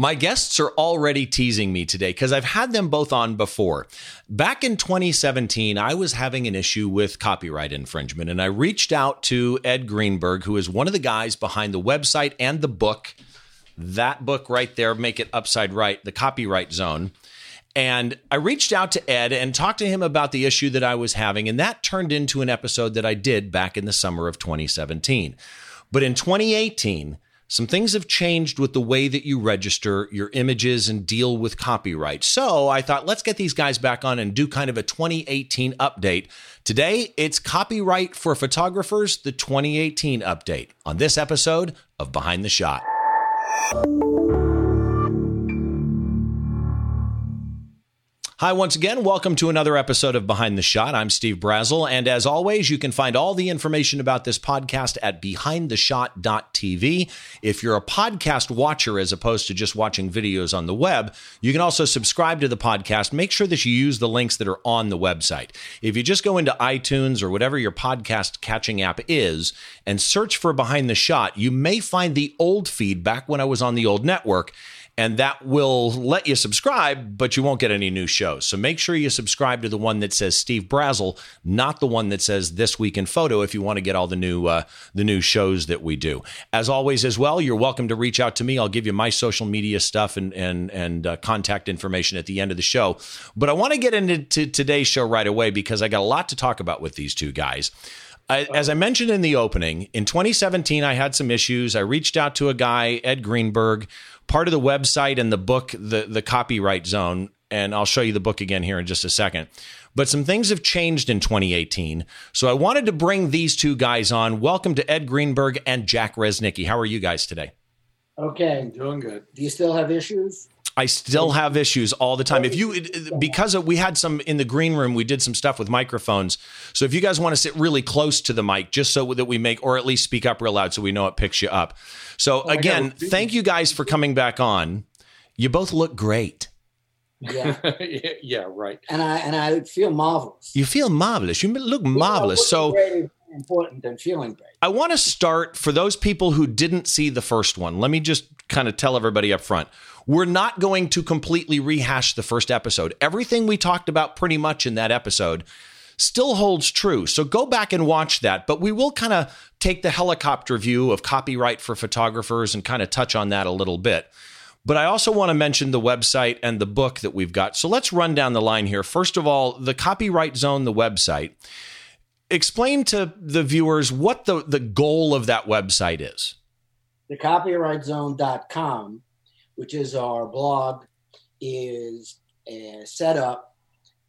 My guests are already teasing me today because I've had them both on before. Back in 2017, I was having an issue with copyright infringement, and I reached out to Ed Greenberg, who is one of the guys behind the website and the book. That book right there, Make It Upside Right, The Copyright Zone. And I reached out to Ed and talked to him about the issue that I was having, and that turned into an episode that I did back in the summer of 2017. But in 2018, some things have changed with the way that you register your images and deal with copyright. So I thought, let's get these guys back on and do kind of a 2018 update. Today, it's Copyright for Photographers, the 2018 update on this episode of Behind the Shot. Hi, once again. Welcome to another episode of Behind the Shot. I'm Steve Brazill, And as always, you can find all the information about this podcast at behindtheshot.tv. If you're a podcast watcher as opposed to just watching videos on the web, you can also subscribe to the podcast. Make sure that you use the links that are on the website. If you just go into iTunes or whatever your podcast catching app is and search for Behind the Shot, you may find the old feed back when I was on the old network and that will let you subscribe, but you won't get any new shows. So make sure you subscribe to the one that says Steve Brazill, not the one that says This Week in Photo, if you want to get all the new uh, the new shows that we do. As always, as well, you're welcome to reach out to me. I'll give you my social media stuff and and and uh, contact information at the end of the show. But I want to get into today's show right away because I got a lot to talk about with these two guys. As I mentioned in the opening, in 2017, I had some issues. I reached out to a guy, Ed Greenberg, part of the website and the book, the the copyright zone, and I'll show you the book again here in just a second. But some things have changed in 2018. So I wanted to bring these two guys on. Welcome to Ed Greenberg and Jack Reznicki. How are you guys today? Okay. Doing good. Do you still have issues? I still have issues all the time. If you because we had some in the green room, we did some stuff with microphones. So if you guys want to sit really close to the mic, just so that we make, or at least speak up real loud, so we know it picks you up. So oh again, thank you guys for coming back on. You both look great. Yeah. yeah, right. And I and I feel marvelous. You feel marvelous. You look marvelous. so important than feeling great. I want to start for those people who didn't see the first one. Let me just kind of tell everybody up front. We're not going to completely rehash the first episode. Everything we talked about pretty much in that episode still holds true. So go back and watch that, but we will kind of take the helicopter view of copyright for photographers and kind of touch on that a little bit. But I also want to mention the website and the book that we've got. So let's run down the line here. First of all, the Copyright Zone, the website. Explain to the viewers what the, the goal of that website is. The copyrightzone.com which is our blog, is set up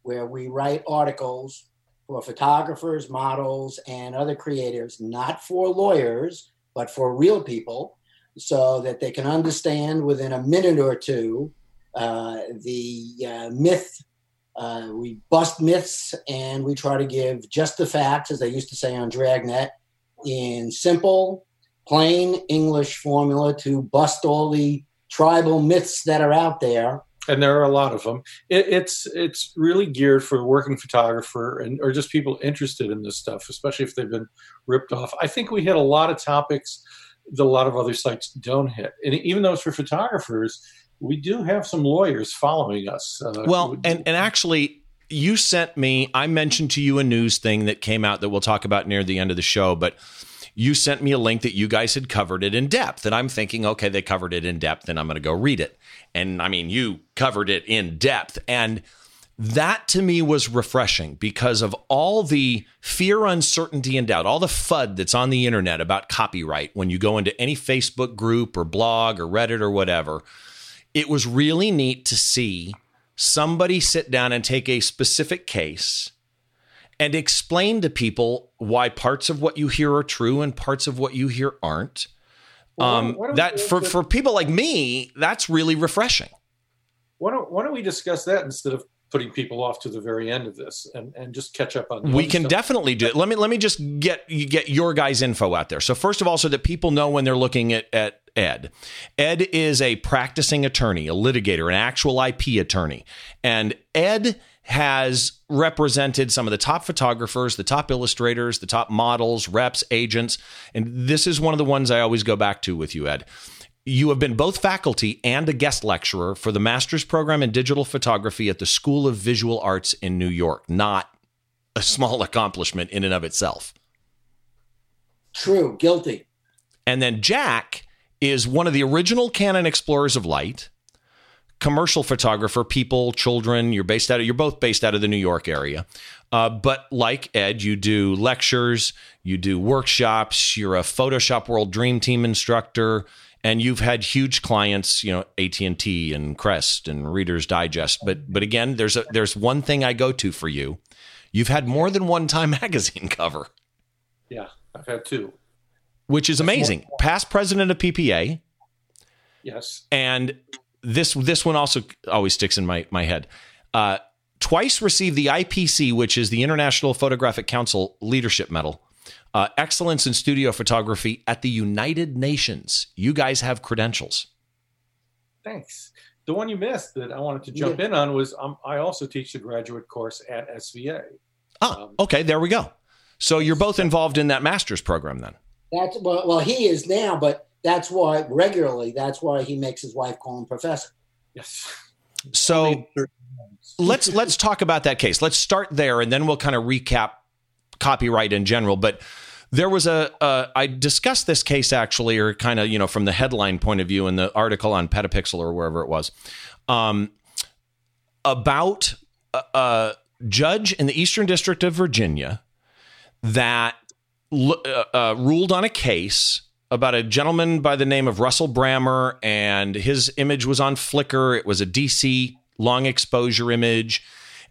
where we write articles for photographers, models, and other creators, not for lawyers, but for real people, so that they can understand within a minute or two uh, the uh, myth. Uh, we bust myths and we try to give just the facts, as they used to say on Dragnet, in simple, plain English formula to bust all the tribal myths that are out there and there are a lot of them. It, it's it's really geared for a working photographer and or just people interested in this stuff, especially if they've been ripped off. I think we hit a lot of topics that a lot of other sites don't hit, and even though it's for photographers, we do have some lawyers following us. Uh, well, and and actually. You sent me, I mentioned to you a news thing that came out that we'll talk about near the end of the show, but you sent me a link that you guys had covered it in depth. And I'm thinking, okay, they covered it in depth, and I'm going to go read it. And I mean, you covered it in depth. And that to me was refreshing because of all the fear, uncertainty, and doubt, all the FUD that's on the internet about copyright when you go into any Facebook group or blog or Reddit or whatever. It was really neat to see somebody sit down and take a specific case and explain to people why parts of what you hear are true and parts of what you hear aren't. Well, um, that for, for people like me, that's really refreshing. Why don't, why don't we discuss that instead of putting people off to the very end of this and, and just catch up on we can stuff. definitely do it let me let me just get get your guys info out there so first of all so that people know when they're looking at, at ed ed is a practicing attorney a litigator an actual ip attorney and ed has represented some of the top photographers, the top illustrators, the top models, reps, agents. And this is one of the ones I always go back to with you, Ed. you have been both faculty and a guest lecturer for the master's program in digital photography at the School of Visual Arts in New York. Not a small accomplishment in and of itself. True, guilty. And then Jack is one of the original Canon Explorers of Light, commercial photographer, people, children. You're based out of, you're both based out of the New York area. Uh, but like Ed, you do lectures, you do workshops, you're a Photoshop World Dream Team instructor, and you've had huge clients, you know, AT&T and Crest and Reader's Digest. But but again, there's a there's one thing I go to for you. You've had more than one Time magazine cover. Yeah, I've had two. Which is amazing. Past president of PPA. Yes. And this this one also always sticks in my my head. Uh, twice received the IPC, which is the International Photographic Council Leadership Medal. Uh, excellence in studio photography at the United Nations. You guys have credentials. Thanks. The one you missed that I wanted to jump yeah. in on was um, I also teach the graduate course at SVA. Ah, um, okay, there we go. So you're both involved in that master's program then. That's well, well, he is now, but that's why regularly. That's why he makes his wife call him professor. Yes. So let's let's talk about that case. Let's start there, and then we'll kind of recap copyright in general. But there was a uh, I discussed this case actually, or kind of you know from the headline point of view in the article on Petapixel or wherever it was, um, about a, a, judge in the Eastern District of Virginia that uh, uh, ruled on a case about a gentleman by the name of Russell Brammer, and his image was on Flickr. It was a DC long exposure image.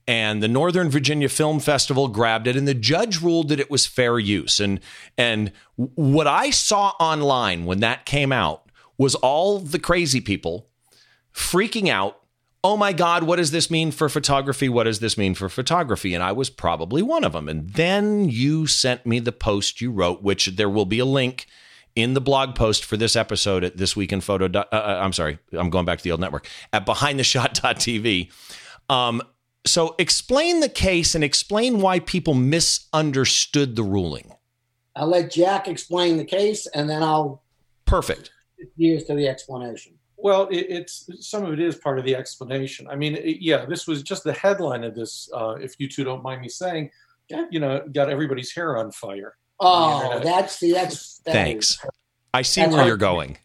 And the Northern Virginia Film Festival grabbed it, and the judge ruled that it was fair use. And and what I saw online when that came out was all the crazy people freaking out. Oh my God, what does this mean for photography? What does this mean for photography? And I was probably one of them. And then you sent me the post you wrote, which there will be a link in the blog post for this episode at this week in photo. Uh, uh, I'm sorry, I'm going back to the old network at behindtheshot.tv. Um, so explain the case and explain why people misunderstood the ruling. I'll let Jack explain the case, and then I'll perfect years to the explanation. Well, it, it's some of it is part of the explanation. I mean, it, yeah, this was just the headline of this. Uh, if you two don't mind me saying, you know, got everybody's hair on fire. Oh, that's the that's. That Thanks. Is, I see where you're going.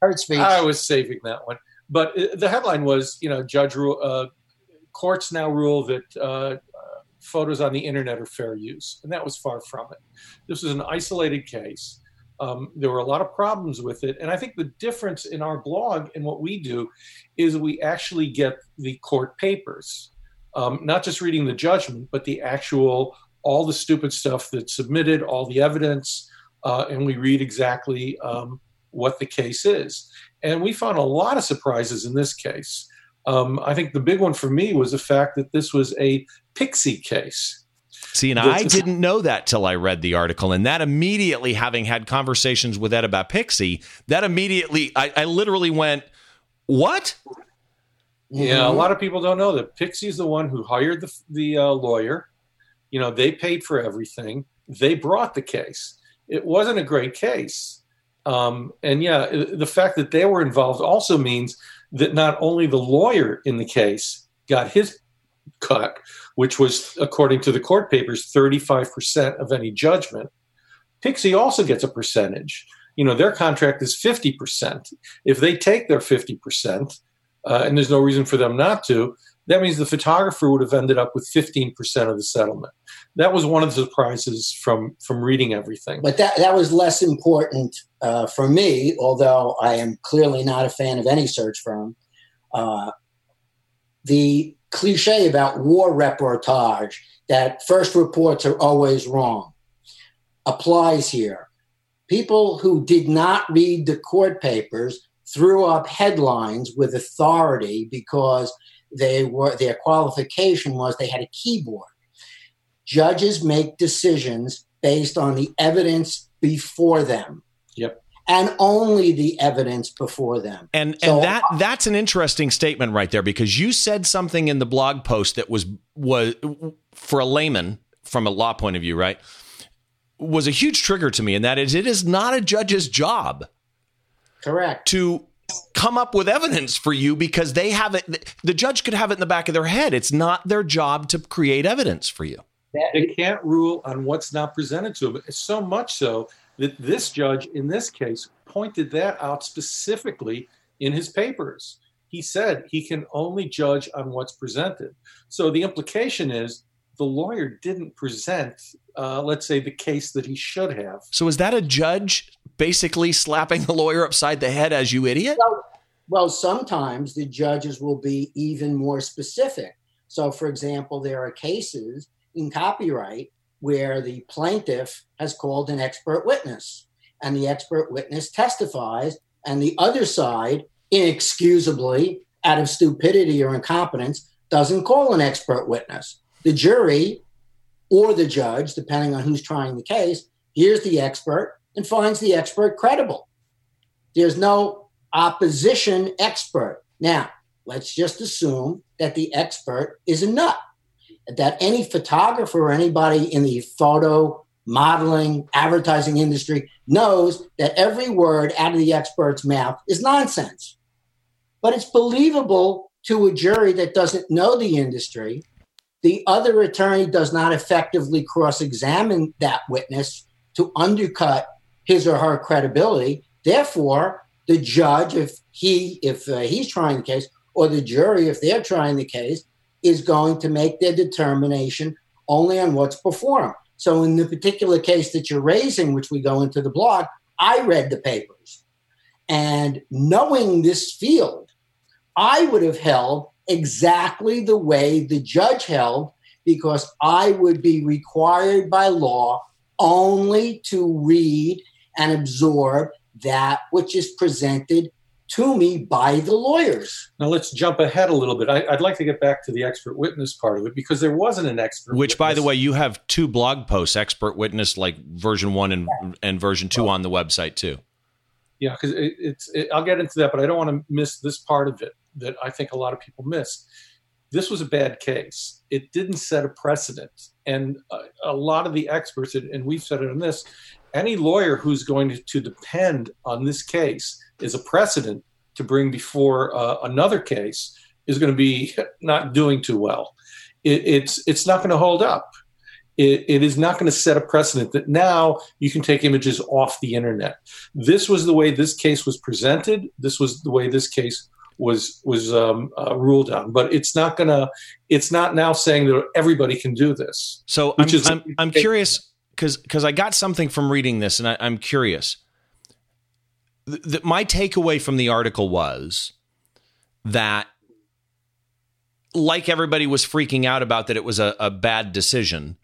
Hurt speech. I was saving that one, but uh, the headline was, you know, judge rule. Uh, courts now rule that uh, photos on the internet are fair use, and that was far from it. This was an isolated case. Um, there were a lot of problems with it, and I think the difference in our blog and what we do is we actually get the court papers, um, not just reading the judgment, but the actual all the stupid stuff that's submitted, all the evidence, uh, and we read exactly um, what the case is. And we found a lot of surprises in this case. Um, I think the big one for me was the fact that this was a Pixsy case. See, and I didn't know that till I read the article. And that immediately, having had conversations with Ed about Pixsy, that immediately, I, I literally went, What? Yeah, a lot of people don't know that Pixsy is the one who hired the, the uh, lawyer. You know, they paid for everything, they brought the case. It wasn't a great case. Um, and yeah, the fact that they were involved also means that not only the lawyer in the case got his cut, which was, according to the court papers, 35% of any judgment, Pixsy also gets a percentage. You know, their contract is 50%. If they take their 50%, uh, and there's no reason for them not to, that means the photographer would have ended up with 15% of the settlement. That was one of the surprises from from reading everything. But that, that was less important uh, for me, although I am clearly not a fan of any search firm. Uh, the cliche about war reportage that first reports are always wrong applies here. People who did not read the court papers threw up headlines with authority because they were their qualification was they had a keyboard. Judges make decisions based on the evidence before them. Yep. And only the evidence before them. And so, and that that's an interesting statement right there because you said something in the blog post that was was for a layman from a law point of view, right? Was a huge trigger to me, and that is it is not a judge's job correct to come up with evidence for you because they have it. The judge could have it in the back of their head. It's not their job to create evidence for you. They can't rule on what's not presented to them. So much so that this judge, in this case, pointed that out specifically in his papers. He said he can only judge on what's presented. So the implication is the lawyer didn't present, uh, let's say, the case that he should have. So is that a judge basically slapping the lawyer upside the head as you idiot? Well, well, sometimes the judges will be even more specific. So, for example, there are cases in copyright where the plaintiff has called an expert witness and the expert witness testifies, and the other side, inexcusably, out of stupidity or incompetence, doesn't call an expert witness. The jury or the judge, depending on who's trying the case, hears the expert and finds the expert credible. There's no opposition expert. Now, let's just assume that the expert is a nut, that any photographer or anybody in the photo, modeling, advertising industry knows that every word out of the expert's mouth is nonsense. But it's believable to a jury that doesn't know the industry. The other attorney does not effectively cross examine that witness to undercut his or her credibility. Therefore, the judge, if he if uh, he's trying the case, or the jury, if they're trying the case, is going to make their determination only on what's before them. So, in the particular case that you're raising, which we go into the blog, I read the papers, and knowing this field, I would have held exactly the way the judge held because I would be required by law only to read and absorb that which is presented to me by the lawyers. Now let's jump ahead a little bit. I, would like to get back to the expert witness part of it because there wasn't an expert. Which, witness. by the way, you have two blog posts, expert witness, like version one and yeah. and version two, on the website too. Yeah, because it, it's. It, I'll get into that, but I don't want to miss this part of it that I think a lot of people miss. This was a bad case. It didn't set a precedent, and a, a lot of the experts, and we've said it on this, any lawyer who's going to, to depend on this case is a precedent to bring before uh, another case is going to be not doing too well. It, it's it's not going to hold up. It, it is not going to set a precedent that now you can take images off the internet. This was the way this case was presented. This was the way this case was was um, uh, ruled on. But it's not going to. It's not now saying that everybody can do this. So I'm, is, I'm, I'm curious because because I got something from reading this, and I, am curious. The, the, my takeaway from the article was that, like everybody was freaking out about that, it was a, a bad decision.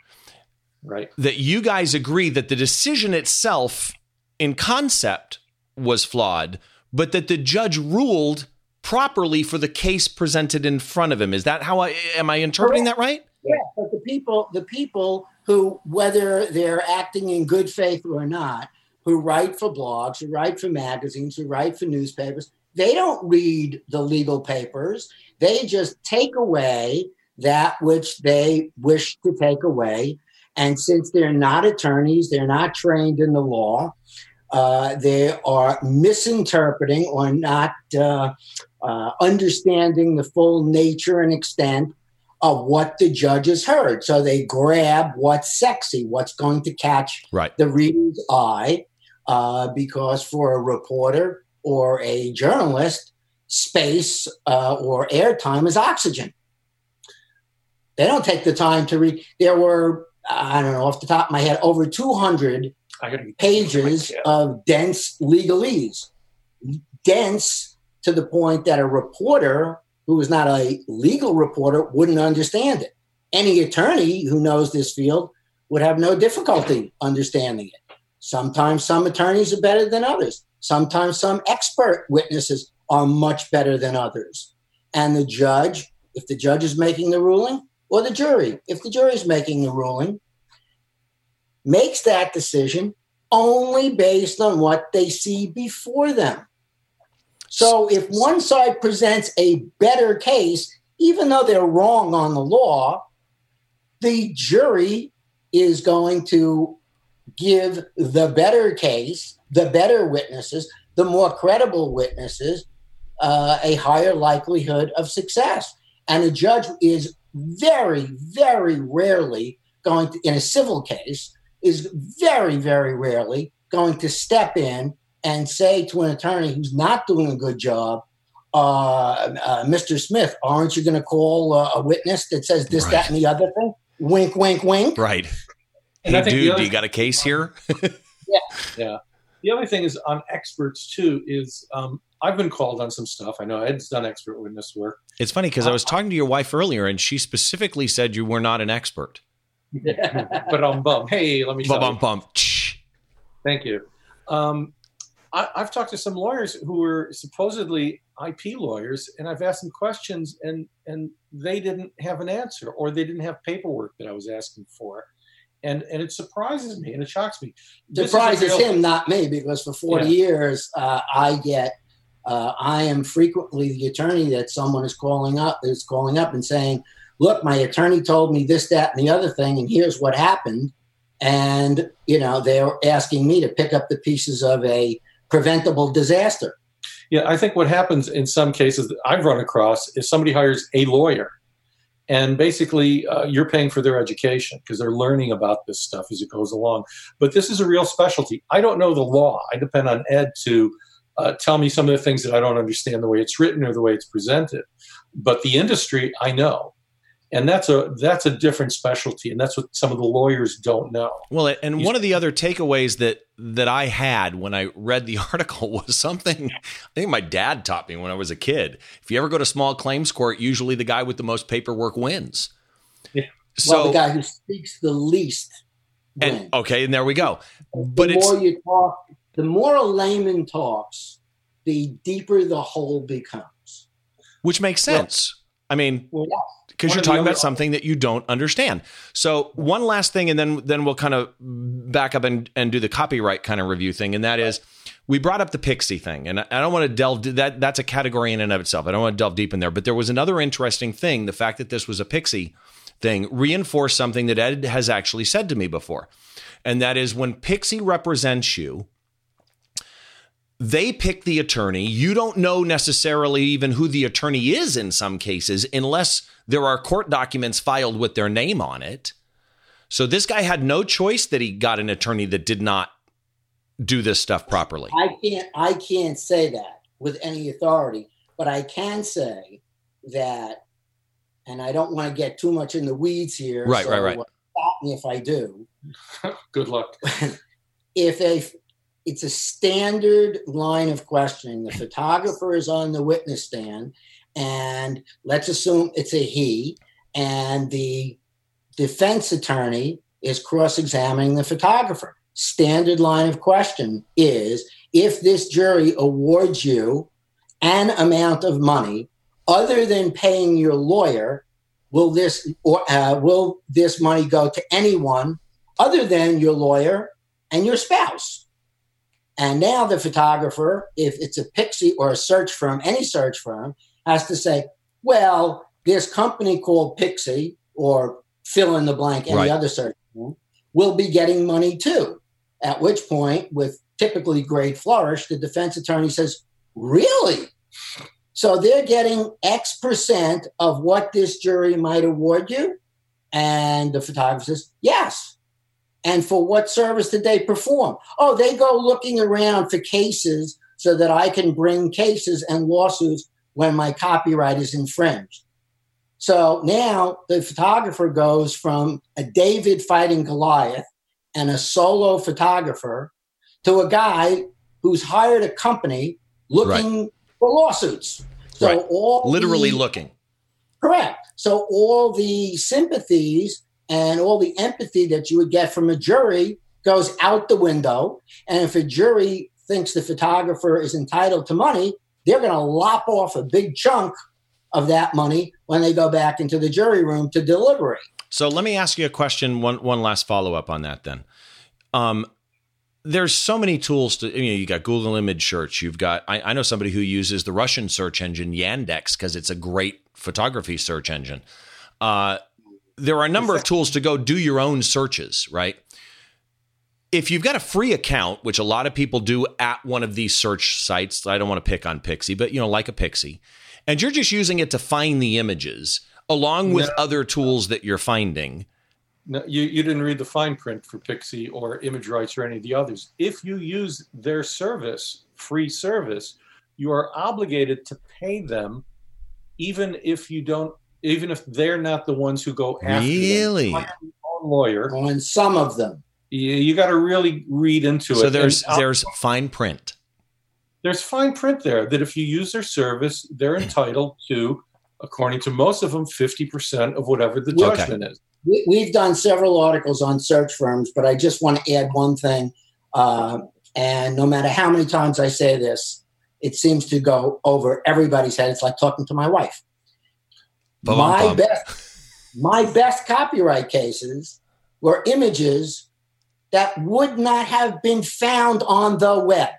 Right. That you guys agree that the decision itself, in concept, was flawed, but that the judge ruled properly for the case presented in front of him. Is that how I am I interpreting Correct. that right? Yeah, but the people, the people who, whether they're acting in good faith or not, who write for blogs, who write for magazines, who write for newspapers, they don't read the legal papers. They just take away that which they wish to take away. And since they're not attorneys, they're not trained in the law, uh, they are misinterpreting or not uh, uh, understanding the full nature and extent of what the judges heard. So they grab what's sexy, what's going to catch right. the reader's eye, uh, because for a reporter or a journalist, space uh, or airtime is oxygen. They don't take the time to read. There were, I don't know, off the top of my head, over 200 pages of dense legalese. Dense to the point that a reporter who is not a legal reporter wouldn't understand it. Any attorney who knows this field would have no difficulty understanding it. Sometimes some attorneys are better than others. Sometimes some expert witnesses are much better than others. And the judge, if the judge is making the ruling, or the jury, if the jury is making the ruling, makes that decision only based on what they see before them. So if one side presents a better case, even though they're wrong on the law, the jury is going to give the better case, the better witnesses, the more credible witnesses uh, a higher likelihood of success. And a judge is very, very rarely going to, in a civil case, is very, very rarely going to step in and say to an attorney who's not doing a good job, uh, uh, Mr. Smith, aren't you going to call uh, a witness that says this, right. that, and the other thing? Wink, wink, wink. Right. And hey, dude, do you got a case here? yeah. Yeah. The other thing is on experts too is um, I've been called on some stuff. I know Ed's done expert witness work. It's funny because uh, I was talking to your wife earlier, and she specifically said you were not an expert. but um bum. Hey, let me. Bum bum bum. Thank you. Um, I, have talked to some lawyers who were supposedly IP lawyers, and I've asked them questions, and and they didn't have an answer, or they didn't have paperwork that I was asking for, and and it surprises me and it shocks me. Surprises real- him, not me, because for forty yeah. years uh, I get. Uh, I am frequently the attorney that someone is calling up is calling up and saying, "Look, my attorney told me this, that, and the other thing, and here's what happened." And you know, they're asking me to pick up the pieces of a preventable disaster. Yeah, I think what happens in some cases that I've run across is somebody hires a lawyer, and basically uh, you're paying for their education because they're learning about this stuff as it goes along. But this is a real specialty. I don't know the law. I depend on Ed to uh, tell me some of the things that I don't understand the way it's written or the way it's presented. But the industry, I know and that's a that's a different specialty and that's what some of the lawyers don't know. Well and one of the other takeaways that that i had when i read the article was something i think my dad taught me when i was a kid. If you ever go to small claims court usually the guy with the most paperwork wins. Yeah. so well, the guy who speaks the least and, okay and there we go. But the more you talk the more a layman talks the deeper the hole becomes. Which makes sense. Well, i mean well, yeah because you're talking about something that you don't understand. So one last thing, and then then we'll kind of back up and, and do the copyright kind of review thing, and that is we brought up the Pixsy thing, and I don't want to delve that. That's a category in and of itself. I don't want to delve deep in there, but there was another interesting thing: the fact that this was a Pixsy thing reinforced something that Ed has actually said to me before, and that is when Pixsy represents you they pick the attorney. You don't know necessarily even who the attorney is in some cases, unless there are court documents filed with their name on it. So this guy had no choice that he got an attorney that did not do this stuff properly. I can't I can't say that with any authority, but I can say that and I don't want to get too much in the weeds here. Right, so right, right. Stop me if I do. Good luck. if a it's a standard line of questioning. The photographer is on the witness stand, and let's assume it's a he, and the defense attorney is cross examining the photographer. Standard line of question is if this jury awards you an amount of money other than paying your lawyer, will this or uh, will this money go to anyone other than your lawyer and your spouse? And now the photographer, if it's a Pixsy or a search firm, any search firm, has to say, well, this company called Pixsy or fill in the blank, any right. other search firm, will be getting money too. At which point, with typically great flourish, the defense attorney says, really? So they're getting X percent of what this jury might award you? And the photographer says, yes. And for what service did they perform? Oh, they go looking around for cases so that I can bring cases and lawsuits when my copyright is infringed. So now the photographer goes from a David fighting Goliath and a solo photographer to a guy who's hired a company looking right. for lawsuits. So right. all literally the, looking. Correct. So all the sympathies and all the empathy that you would get from a jury goes out the window. And if a jury thinks the photographer is entitled to money, they're going to lop off a big chunk of that money when they go back into the jury room to deliberate. So let me ask you a question. One one last follow up on that. Then, um, there's so many tools to you know. You got Google Image Search. You've got I, I know somebody who uses the Russian search engine Yandex because it's a great photography search engine. Uh, there are a number of tools to go do your own searches, right? if you've got a free account, which a lot of people do at one of these search sites, I don't want to pick on Pixsy, but you know, like a Pixsy, and you're just using it to find the images along with no. other tools that you're finding. No, you, you didn't read the fine print for Pixsy or Image Rights or any of the others. If you use their service, free service, you are obligated to pay them, even if you don't, even if they're not the ones who go after really? them. Lawyer on some of them you, you got to really read into so it. So there's and there's fine print. There's fine print there that if you use their service, they're entitled to, according to most of them, fifty percent of whatever the judgment okay. is. We've done several articles on search firms, but I just want to add one thing. Uh, and no matter how many times I say this, it seems to go over everybody's head. It's like talking to my wife. My best, my best copyright cases were images that would not have been found on the web.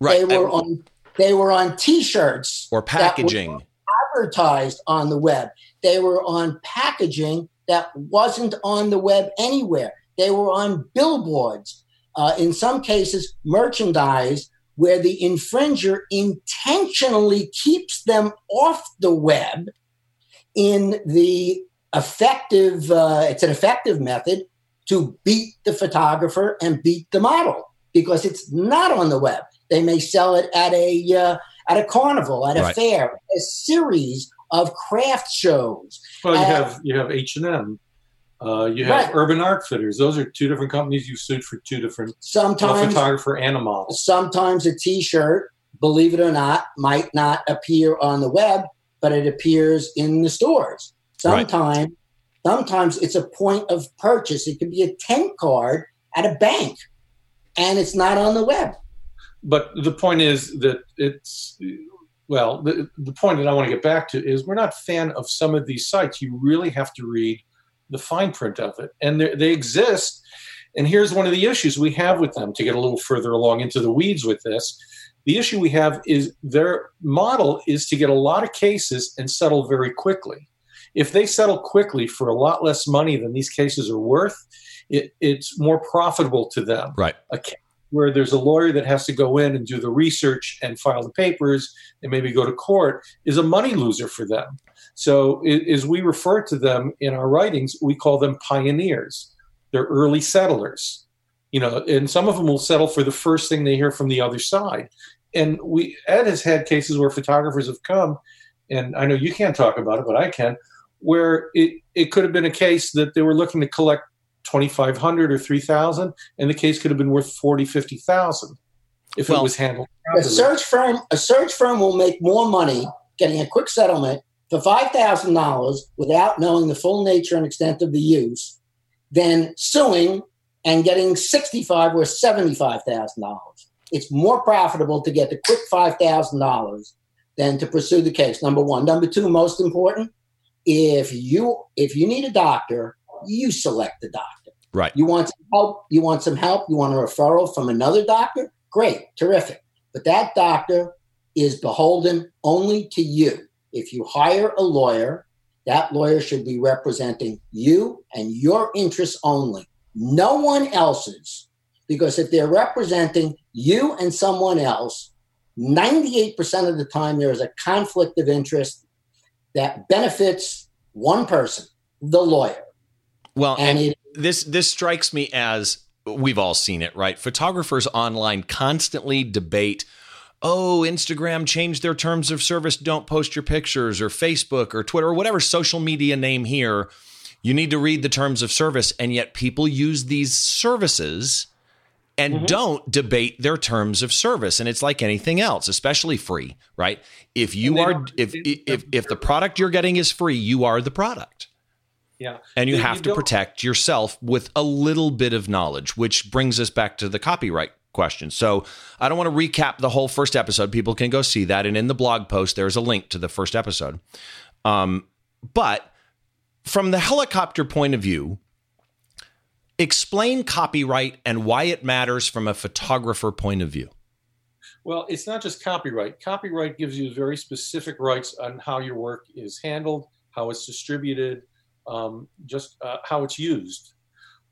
Right. They were on they were on t-shirts or packaging advertised on the web. They were on packaging that wasn't on the web anywhere. They were on billboards. Uh, in some cases, merchandise where the infringer intentionally keeps them off the web in the effective, uh, it's an effective method to beat the photographer and beat the model because it's not on the web. They may sell it at a uh, at a carnival, at a right. fair, a series of craft shows. Well, you uh, have you have H and M. Uh, you have right. Urban Outfitters. Those are two different companies you sued for two different. Sometimes photographer and a model. Sometimes a T-shirt, believe it or not, might not appear on the web, but it appears in the stores. Sometimes right. Sometimes it's a point of purchase. It could be a tent card at a bank, and it's not on the web. But the point is that it's well, the, the point that I want to get back to is we're not fan of some of these sites. You really have to read the fine print of it, and they exist. And here's one of the issues we have with them to get a little further along into the weeds with this. The issue we have is their model is to get a lot of cases and settle very quickly if they settle quickly for a lot less money than these cases are worth, it, it's more profitable to them. Right. Where there's a lawyer that has to go in and do the research and file the papers and maybe go to court is a money loser for them. So, it, as we refer to them in our writings, we call them pioneers. They're early settlers. You know, and some of them will settle for the first thing they hear from the other side. And we Ed has had cases where photographers have come, and I know you can't talk about it, but I can, where it, it could have been a case that they were looking to collect 2500 or 3000 and the case could have been worth 40 50000 if well, it was handled properly. a search firm a search firm will make more money getting a quick settlement for $5000 without knowing the full nature and extent of the use than suing and getting 65 or $75000 it's more profitable to get the quick $5000 than to pursue the case number one number two most important if you if you need a doctor, you select the doctor. Right. You want some help. You want some help. You want a referral from another doctor. Great, terrific. But that doctor is beholden only to you. If you hire a lawyer, that lawyer should be representing you and your interests only, no one else's. Because if they're representing you and someone else, 98% of the time there is a conflict of interest that benefits one person, the lawyer. Well, and, and it, this this strikes me as we've all seen it, right? Photographers online constantly debate oh, Instagram changed their terms of service, don't post your pictures, or Facebook or Twitter or whatever social media name here. You need to read the terms of service. And yet people use these services and mm-hmm. don't debate their terms of service. And it's like anything else especially free right? If you are if if if the product you're getting is free you are the product. Yeah. And you have you to protect yourself with a little bit of knowledge which brings us back to the copyright question. So i don't want to recap the whole first episode. People can go see that. And in the blog post there's a link to the first episode. Um, but from the helicopter point of view Explain copyright and why it matters from a photographer point of view. Well, it's not just copyright. Copyright gives you very specific rights on how your work is handled, how it's distributed, um, just uh, how it's used.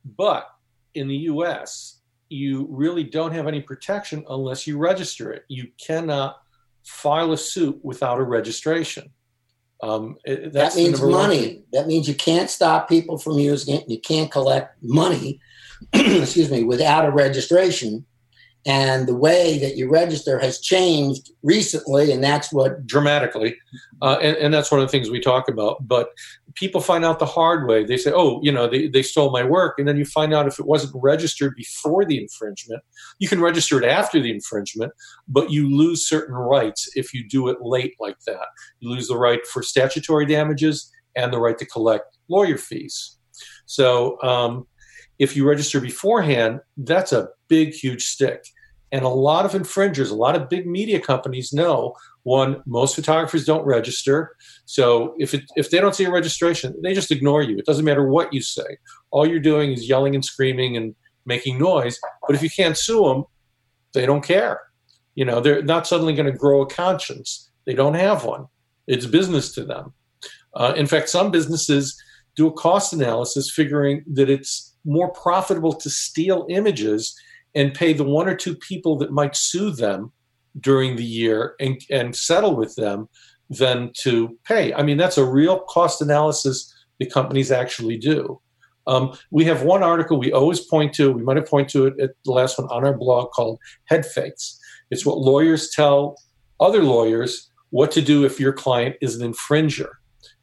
But in the US, you really don't have any protection unless you register it. You cannot file a suit without a registration. Um, that means money. That means you can't stop people from using it. You can't collect money, excuse me, without a registration and the way that you register has changed recently and that's what dramatically. Uh, and, and, that's one of the things we talk about. But people find out the hard way. They say oh you know they, they stole my work. And then you find out if it wasn't registered before the infringement you can register it after the infringement but you lose certain rights if you do it late like that. You lose the right for statutory damages and the right to collect lawyer fees. So um, if you register beforehand, that's a big, huge stick. And a lot of infringers, a lot of big media companies know one, most photographers don't register. So if it, if they don't see a registration, they just ignore you. It doesn't matter what you say. All you're doing is yelling and screaming and making noise. But if you can't sue them, they don't care. You know, they're not suddenly going to grow a conscience. They don't have one. It's business to them. Uh, in fact, some businesses do a cost analysis figuring that it's more profitable to steal images and pay the one or two people that might sue them during the year and, and settle with them than to pay. I mean, that's a real cost analysis the companies actually do. Um, we have one article we always point to, we might have pointed to it at the last one on our blog called Head Fakes. It's what lawyers tell other lawyers what to do if your client is an infringer.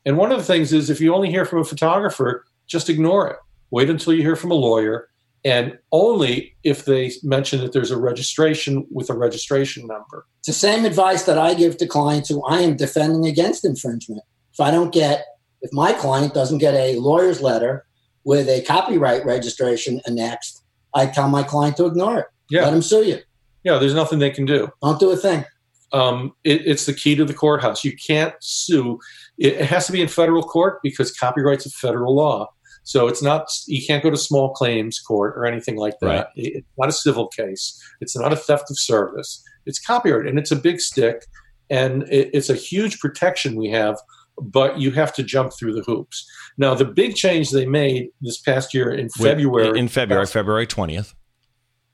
And one of the things is if you only hear from a photographer, just ignore it. Wait until you hear from a lawyer, and only if they mention that there's a registration with a registration number. It's the same advice that I give to clients who I am defending against infringement. If I don't get, if my client doesn't get a lawyer's letter with a copyright registration annexed, I tell my client to ignore it. Yeah. Let him sue you. Yeah, there's nothing they can do. Don't do a thing. Um, it, it's the key to the courthouse. You can't sue. It, it has to be in federal court because copyright's a federal law. So it's not you can't go to small claims court or anything like that. Right. It's not a civil case. It's not a theft of service. It's copyright, and it's a big stick, and it's a huge protection we have. But you have to jump through the hoops. Now, the big change they made this past year in February, in February, February twentieth,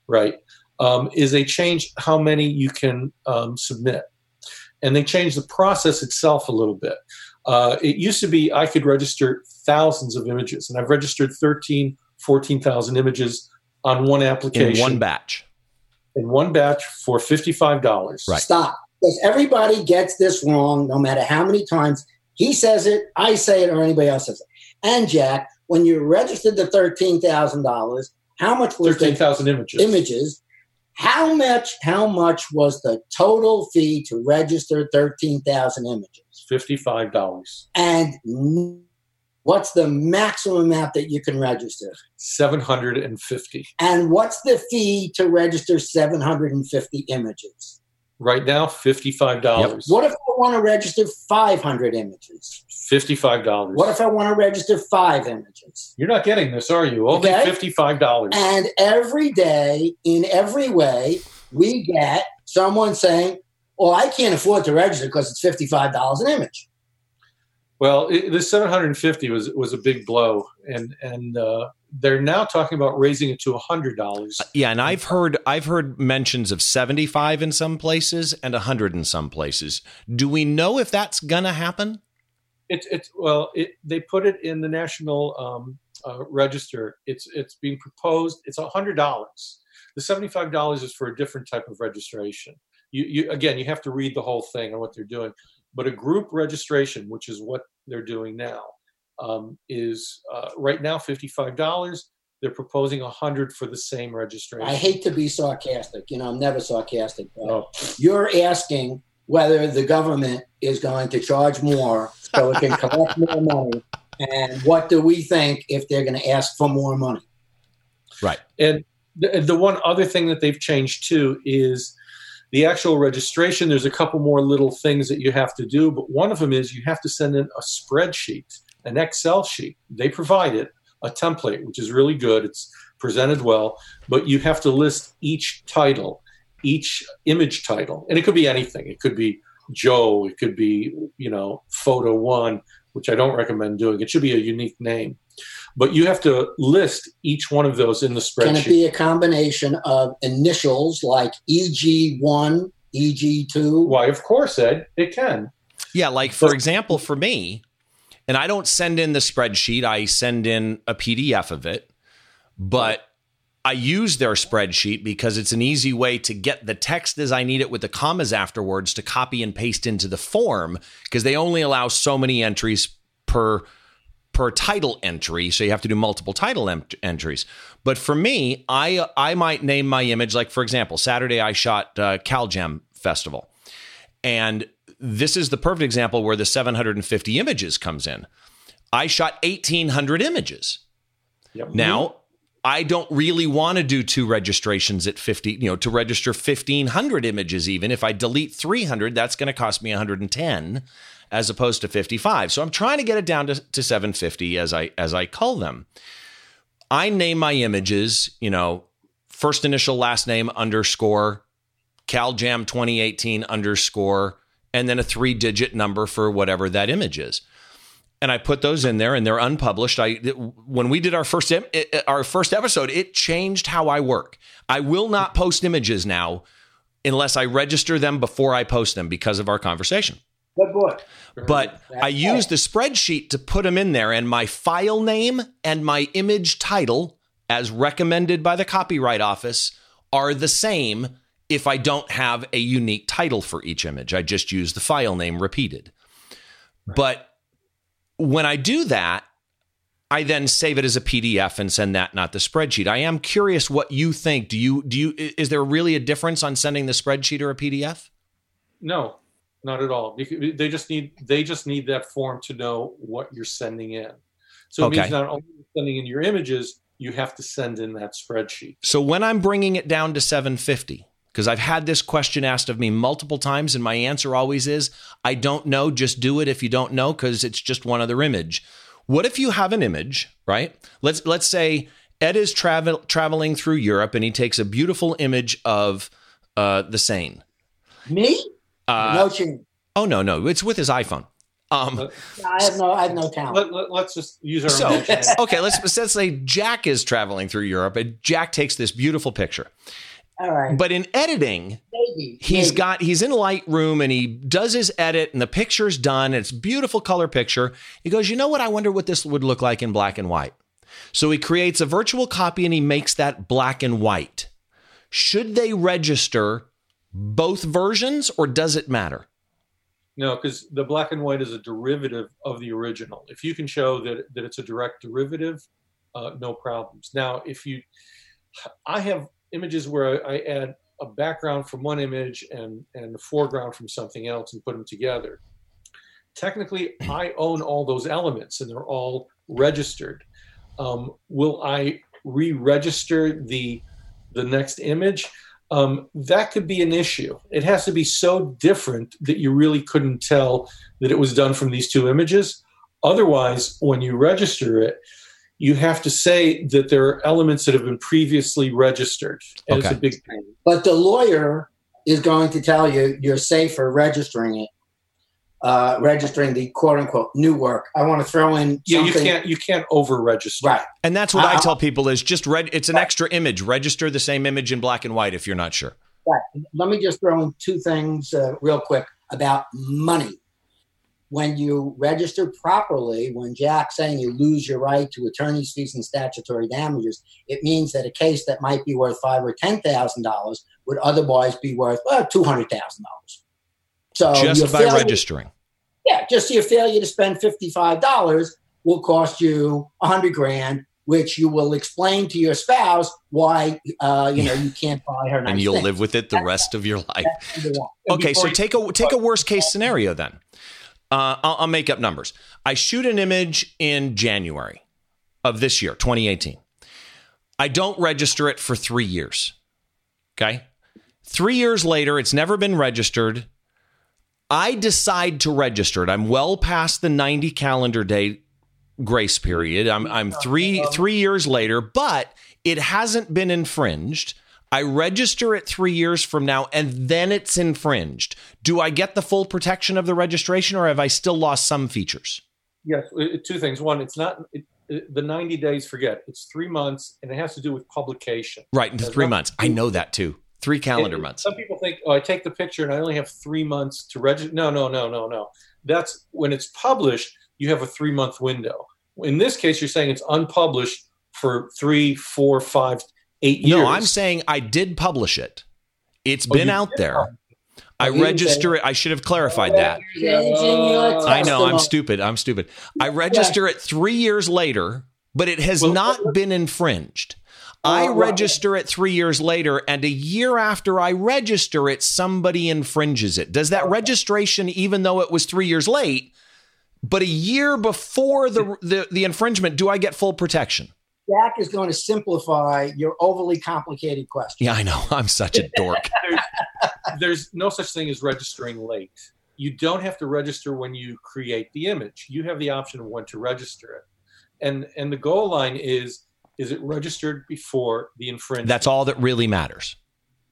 right, um, is they changed how many you can um, submit, and they changed the process itself a little bit. Uh, it used to be I could register thousands of images, and I've registered 13, 14,000 images on one application. In one batch. In one batch for $55. Right. Stop. Because everybody gets this wrong no matter how many times he says it, I say it, or anybody else says it. And Jack, when you registered the $13,000, how much was 13,000 images. Images. How much how much was the total fee to register 13,000 images? $55. And what's the maximum amount that you can register? 750. And what's the fee to register 750 images? Right now, $55. Yep. What if I want to register 500 images? $55. What if I want to register five images? You're not getting this, are you? Only okay? $55. And every day, in every way, we get someone saying, well, I can't afford to register because it's $55 an image. Well, it, the 750 was was a big blow, and and uh, they're now talking about raising it to hundred dollars. Yeah, and I've heard I've heard mentions of 75 in some places and hundred in some places. Do we know if that's gonna happen? It's it's well, it, they put it in the national um, uh, register. It's it's being proposed. It's hundred dollars. The seventy five dollars is for a different type of registration you, you again you have to read the whole thing and what they're doing. But a group registration which is what they're doing now um, is uh, right now $55 they're proposing 100 for the same registration. I hate to be sarcastic you know i'm never sarcastic but oh. you're asking whether the government is going to charge more so it can collect more money and what do we think if they're going to ask for more money? Right. And the, the one other thing that they've changed too is the actual registration, there's a couple more little things that you have to do, but one of them is you have to send in a spreadsheet, an Excel sheet. They provide it, a template, which is really good. It's presented well, but you have to list each title, each image title, and it could be anything. It could be Joe, it could be, you know, photo one which I don't recommend doing. It should be a unique name. But you have to list each one of those in the spreadsheet. Can it be a combination of initials like EG1, EG2? Why, of course, Ed, it can. Yeah, like for example, for me, and I don't send in the spreadsheet, I send in a PDF of it, but I use their spreadsheet because it's an easy way to get the text as I need it with the commas afterwards to copy and paste into the form because they only allow so many entries per per title entry, so you have to do multiple title entries. But for me, I I might name my image like for example, Saturday I shot uh, CalJam Festival, and this is the perfect example where the 750 images comes in. I shot 1800 images. Yep. Now, I don't really want to do two registrations at 50, you know, to register 1500 images even. If I delete 300, that's going to cost me 110 as opposed to 55. So I'm trying to get it down to, to 750 as I as I cull them. I name my images, you know, first initial last name underscore CalJam 2018 underscore and then a three digit number for whatever that image is. And I put those in there and they're unpublished. I when we did our first our first episode, it changed how I work. I will not post images now unless I register them before I post them because of our conversation. Good boy. But I use the spreadsheet to put them in there, and my file name and my image title, as recommended by the Copyright Office, are the same if I don't have a unique title for each image. I just use the file name repeated. Right. But when I do that, I then save it as a PDF and send that, not the spreadsheet. I am curious what you think. Do you do you is there really a difference on sending the spreadsheet or a PDF? No, not at all. They just need they just need that form to know what you're sending in. So it okay. means not only sending in your images, you have to send in that spreadsheet. So when I'm bringing it down to 750, because I've had this question asked of me multiple times, and my answer always is I don't know. Just do it if you don't know, because it's just one other image. What if you have an image, right? Let's let's say Ed is travel, traveling through Europe and he takes a beautiful image of uh, the Seine. Me? Uh, no chance. Oh no, no, it's with his iPhone. Um, I have no, I have no talent. Let, us let, just use our. So, okay, let's let's say Jack is traveling through Europe, and Jack takes this beautiful picture. All right. But in editing, maybe, he's maybe. got he's in Lightroom and he does his edit, and the picture's done. It's beautiful color picture. He goes, you know what? I wonder what this would look like in black and white. So he creates a virtual copy and he makes that black and white. Should they register both versions, or does it matter? No, because the black and white is a derivative of the original. If you can show that that it's a direct derivative, uh, no problems. Now, if you, I have images where I, I add a background from one image and and the foreground from something else and put them together. Technically, I own all those elements and they're all registered. Um, will I re-register the the next image? Um, that could be an issue. It has to be so different that you really couldn't tell that it was done from these two images. Otherwise, when you register it, you have to say that there are elements that have been previously registered. And okay. it's a big pain. But the lawyer is going to tell you you're safer registering it uh, registering the quote unquote new work. I want to throw in yeah. You can't you can't over register. Right. And that's what I, I tell people is just read. It's an right. extra image. Register the same image in black and white if you're not sure. Right. Let me just throw in two things uh, real quick about money. When you register properly, when Jack's saying you lose your right to attorney's fees and statutory damages, it means that a case that might be worth five or ten thousand dollars would otherwise be worth well two hundred thousand dollars. So just by failure, registering. Yeah, just your failure to spend fifty-five dollars will cost you a hundred grand, which you will explain to your spouse why uh, you know you can't buy her. Nice and you'll things. live with it the That's rest of your life. Okay, so take a take a worst case scenario then. Uh, I'll, I'll make up numbers. I shoot an image in January of this year, 2018. I don't register it for three years. Okay. Three years later, it's never been registered. I decide to register it. I'm well past the 90 calendar day grace period. I'm I'm 3 3 years later, but it hasn't been infringed. I register it 3 years from now and then it's infringed. Do I get the full protection of the registration or have I still lost some features? Yes, uh, two things. One, it's not it, it, the 90 days, forget. It's three months, and it has to do with publication. Right, into three months. I know that too. Three calendar And months. Some people think, oh, I take the picture and I only have three months to register. No, no, no, no, no. That's when it's published, you have a three month window. In this case, you're saying it's unpublished for three, four, five, eight years. No, I'm saying I did publish it. It's Oh, been out there. publish I Oh, you register it. I should have clarified oh, that. Changing I know I'm stupid. I'm stupid. I register it three years later, but it has Well, not been infringed. I right. register it three years later, and a year after I register it, somebody infringes it. Does that registration, even though it was three years late, but a year before the, the, the infringement, do I get full protection? Jack is going to simplify your overly complicated question. Yeah, I know. I'm such a dork. There's no such thing as registering late. You don't have to register when you create the image. You have the option of when to register it. And and the goal line is is it registered before the infringement? That's all that really matters.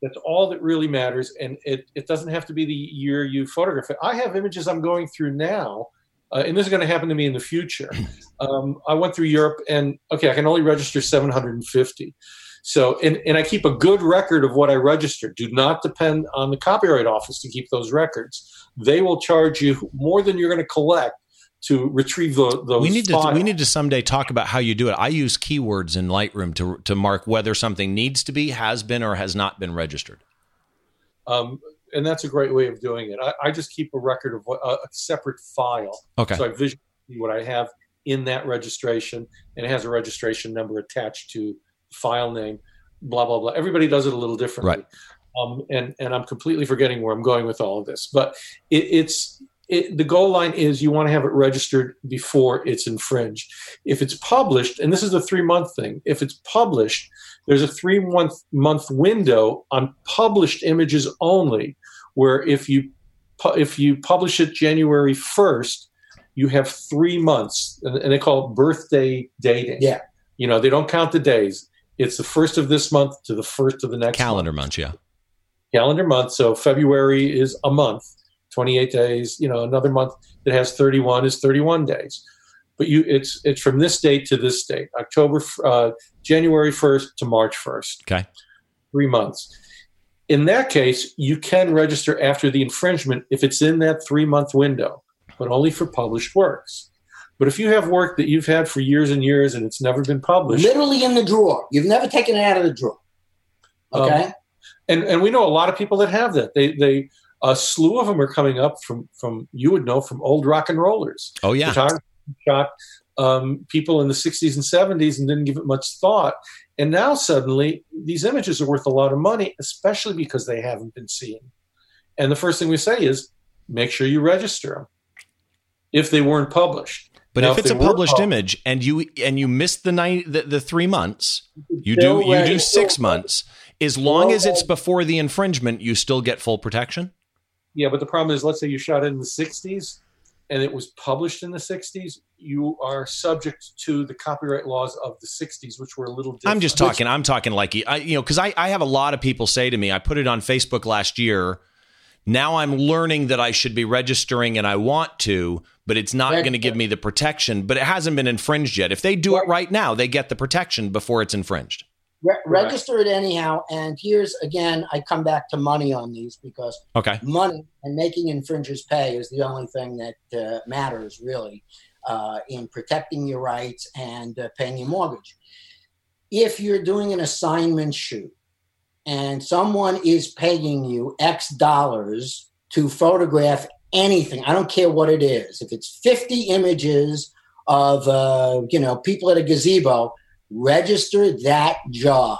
That's all that really matters, and it, it doesn't have to be the year you photograph it. I have images I'm going through now, uh, and this is going to happen to me in the future. Um, I went through Europe, and okay, I can only register 750. So, and, and I keep a good record of what I registered. Do not depend on the Copyright Office to keep those records. They will charge you more than you're going to collect to retrieve the, those. we need to we need to someday talk about how you do it. I use keywords in Lightroom to to mark whether something needs to be, has been, or has not been registered. um, and that's a great way of doing it. I, I just keep a record of what, a, a separate file. Okay. So I visually see what I have in that registration, and it has a registration number attached to file name. Blah blah blah. Everybody does it a little differently. Right. Um, and and I'm completely forgetting where I'm going with all of this, but it, it's it, the goal line is you want to have it registered before it's infringed. If it's published, and this is a three month thing, if it's published, there's a three month month window on published images only, where if you if you publish it January first, you have three months, and, and they call it birthday dating. Yeah. you know they don't count the days. It's the first of this month to the first of the next Calendar month months, yeah. calendar month. So February is a month, 28 days. You know, another month that has 31 is 31 days. But you, it's it's from this date to this date, October, uh, January 1st to March 1st. Okay. three months. In that case, you can register after the infringement if it's in that three month window, but only for published works. But if you have work that you've had for years and years and it's never been published, Literally in the drawer. You've never taken it out of the drawer. Um, Okay. and and we know a lot of people that have that. They they a slew of them are coming up from from you would know from old rock and rollers. Oh yeah. Shot um, people in the 60s and 70s and didn't give it much thought. And now suddenly these images are worth a lot of money, especially because they haven't been seen. And the first thing we say is make sure you register them if they weren't published. But Now, if if it's a published published- image and you and you miss the nine the, the three months, you do you do six months. As long as it's before the infringement, you still get full protection. Yeah, but the problem is, let's say you shot it in the 60s and it was published in the 60s, you are subject to the copyright laws of the 60s, which were a little different. I'm just talking. I'm talking like I, you know, because I, I have a lot of people say to me, I put it on Facebook last year. Now I'm learning that I should be registering and I want to, but it's not going to give me the protection. But it hasn't been infringed yet. If they do it right now, they get the protection before it's infringed. Re- register it anyhow. And here's again, I come back to money on these because Okay. money and making infringers pay is the only thing that uh, matters really uh, in protecting your rights and uh, paying your mortgage. If you're doing an assignment shoot and someone is paying you X dollars to photograph anything, I don't care what it is, if it's 50 images of uh, you know people at a gazebo, register that job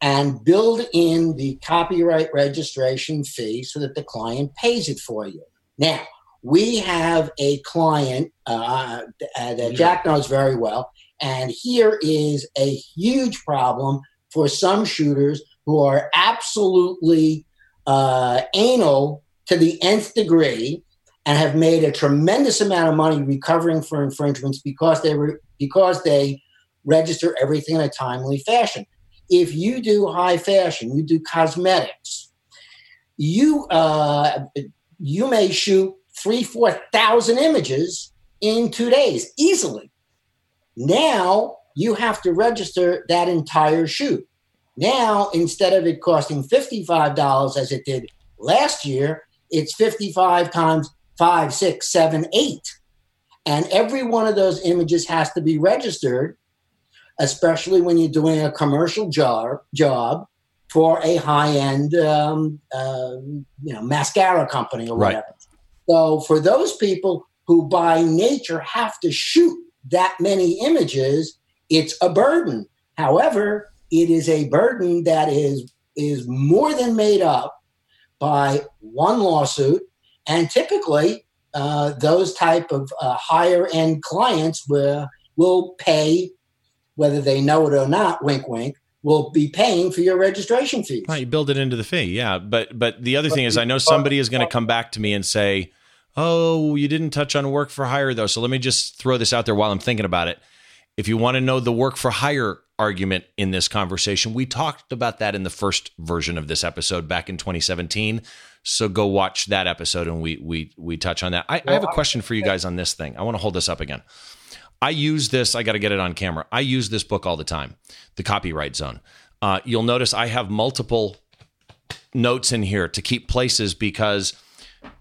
and build in the copyright registration fee so that the client pays it for you. Now, we have a client uh, uh, that Jack knows very well, and here is a huge problem for some shooters who are absolutely uh, anal to the nth degree and have made a tremendous amount of money recovering for infringements because they were because they register everything in a timely fashion if you do high fashion, you do cosmetics, you uh, you may shoot three, four thousand images in two days easily. Now you have to register that entire shoot. Now, instead of it costing $55 as it did last year, it's 55 times five, six, seven, eight. And every one of those images has to be registered, especially when you're doing a commercial job, job for a high end, um, uh, you know, mascara company or whatever. Right. So for those people who by nature have to shoot that many images, it's a burden. However, it is a burden that is is more than made up by one lawsuit, and typically uh, those type of uh, higher end clients will will pay, whether they know it or not. Wink, wink. Will be paying for your registration fees. Right, you build it into the fee, yeah. But but the other but thing is, I know somebody is going to come back to me and say, "Oh, you didn't touch on work for hire though." So let me just throw this out there while I'm thinking about it. If you want to know the work for hire argument in this conversation, we talked about that in the first version of this episode back in 2017. So go watch that episode and we we we touch on that. I, I have a question for you guys on this thing. I want to hold this up again. I use this. I got to get it on camera. I use this book all the time, The Copyright Zone. Uh, you'll notice I have multiple notes in here to keep places because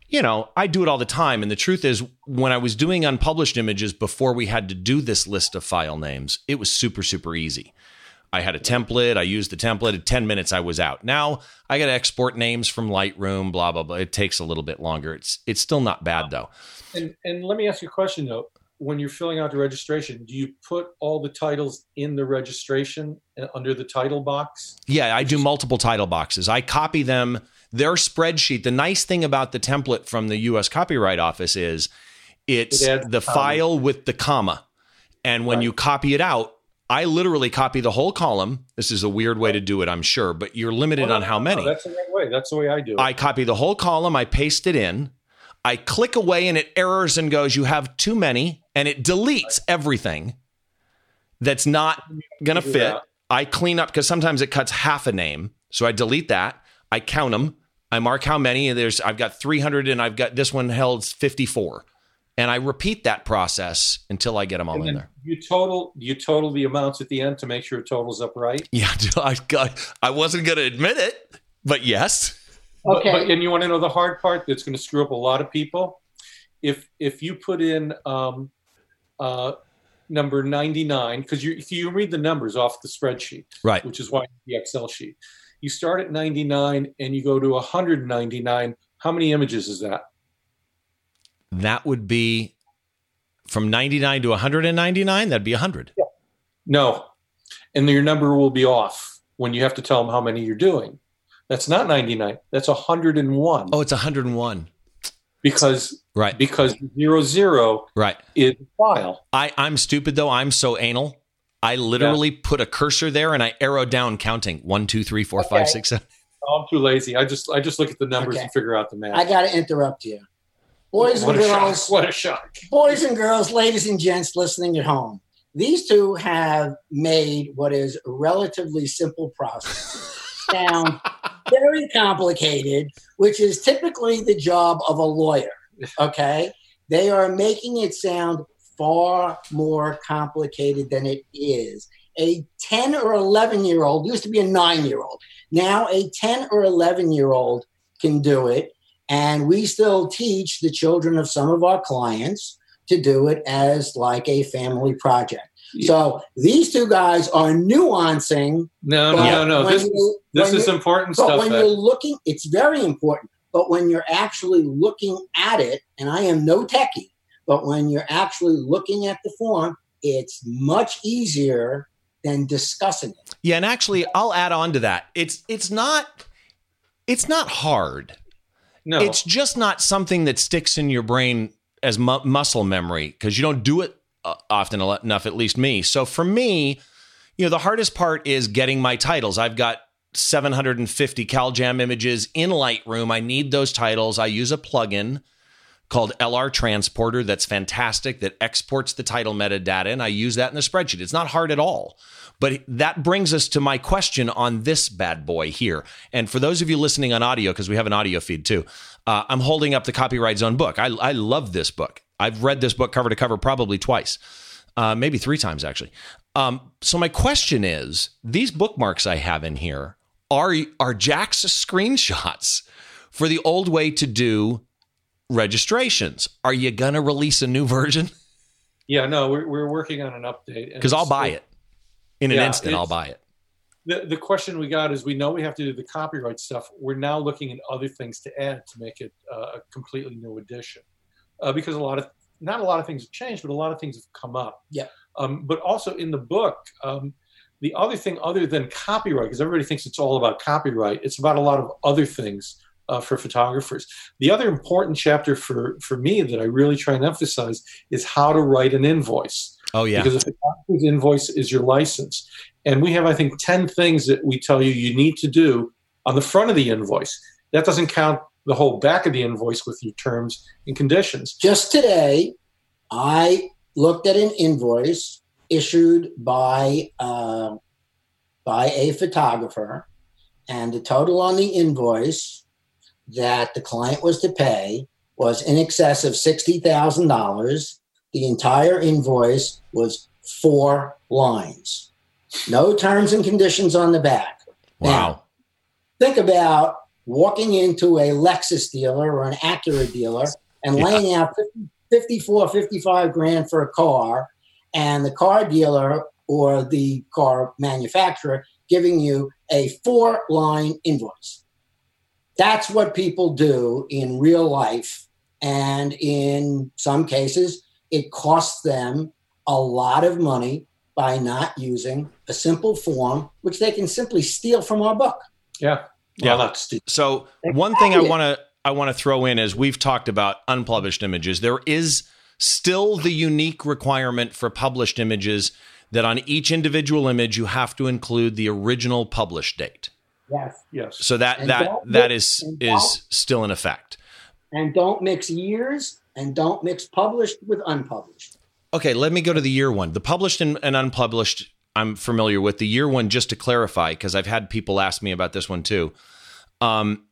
you know, I do it all the time. And the truth is, when I was doing unpublished images before we had to do this list of file names, it was super, super easy. I had a template. I used the template. In 10 minutes, I was out. Now I got to export names from Lightroom, blah, blah, blah. It takes a little bit longer. It's it's still not bad, though. And, and let me ask you a question, though. When you're filling out the registration, do you put all the titles in the registration uh, under the title box? Yeah, I do multiple title boxes. I copy them their spreadsheet, the nice thing about the template from the US Copyright Office is it's it the file with the comma. And when right. you copy it out, I literally copy the whole column. This is a weird way to do it, I'm sure, but you're limited on how many. that's the right way. That's the way I do it. I copy the whole column, I paste it in, I click away and it errors and goes, You have too many, and it deletes everything that's not going to fit. I clean up because sometimes it cuts half a name. So I delete that. I count them. I mark how many. There's I've got 300 and I've got this one held 54. And I repeat that process until I get them all in there. You total you total the amounts at the end to make sure it totals up right. Yeah, I I wasn't going to admit it, but yes. Okay. But, but, and you want to know the hard part that's going to screw up a lot of people? If if you put in um, uh, number 99 because you if you read the numbers off the spreadsheet, right? Which is why the Excel sheet you start at 99 and you go to 199 how many images is that that would be from 99 to 199 that'd be 100 yeah. no and your number will be off when you have to tell them how many you're doing that's not 99 that's 101 oh it's 101 because right because zero zero right is file i i'm stupid though i'm so anal I literally yeah. put a cursor there and I arrow down counting one, two, three, four, okay. five, six, seven. Oh, I'm too lazy. I just I just look at the numbers okay. and figure out the math. I got to interrupt you, boys what and girls. Shock. What a shock! Boys and girls, ladies and gents, listening at home. These two have made what is a relatively simple process sound very complicated, which is typically the job of a lawyer. Okay, they are making it sound far more complicated than it is. A 10 or 11 year old used to be a nine year old. Now, a 10 or 11 year old can do it. And we still teach the children of some of our clients to do it as like a family project. Yeah. So these two guys are nuancing. No, no, no, no. This, you, this is important but stuff. But when that... you're looking, it's very important. But when you're actually looking at it, and I am no techie, but when you're actually looking at the form, it's much easier than discussing it. Yeah, and actually I'll add on to that. It's it's not it's not hard. No. It's just not something that sticks in your brain as mu- muscle memory because you don't do it often enough at least me. So for me, you know, the hardest part is getting my titles. I've got 750 CalJam images in Lightroom. I need those titles. I use a plugin called LR Transporter that's fantastic that exports the title metadata. And I use that in the spreadsheet. It's not hard at all. But that brings us to my question on this bad boy here. And for those of you listening on audio, because we have an audio feed too, uh, I'm holding up the Copyright Zone book. I, I love this book. I've read this book cover to cover probably twice, uh, maybe three times actually. Um, so my question is: these bookmarks I have in here are are Jack's screenshots for the old way to do registrations. Are you gonna release a new version? Yeah, no, we're we're working on an update because I'll buy it in an yeah, instant. I'll buy it. The the question we got is we know we have to do the copyright stuff. We're now looking at other things to add to make it uh, a completely new edition, uh, because a lot of not a lot of things have changed, but a lot of things have come up. Yeah. Um, but also in the book, um, the other thing other than copyright, because everybody thinks it's all about copyright, it's about a lot of other things uh, for photographers. The other important chapter for, for me that I really try and emphasize is how to write an invoice. Oh, yeah. Because a photographer's invoice is your license. And we have, I think, 10 things that we tell you you need to do on the front of the invoice. That doesn't count the whole back of the invoice with your terms and conditions. Just today, I looked at an invoice issued by uh, by a photographer, and the total on the invoice that the client was to pay was in excess of $60,000. The entire invoice was four lines. No terms and conditions on the back. Wow. Now, think about walking into a Lexus dealer or an Acura dealer and yeah. laying out 50, 54, 55 grand for a car, and the car dealer or the car manufacturer giving you a four line invoice. That's what people do in real life. And in some cases, it costs them a lot of money by not using a simple form, which they can simply steal from our book. Yeah. Yeah. Well, so one thing I want to I want to throw in is we've talked about unpublished images. There is still the unique requirement for published images that on each individual image you have to include the original published date. Yes. Yes. So that and that that is is still in effect. And don't mix years and don't mix published with unpublished. Okay, let me go to the year one. The published and, and unpublished I'm familiar with. The year one, just to clarify, because I've had people ask me about this one too. Um,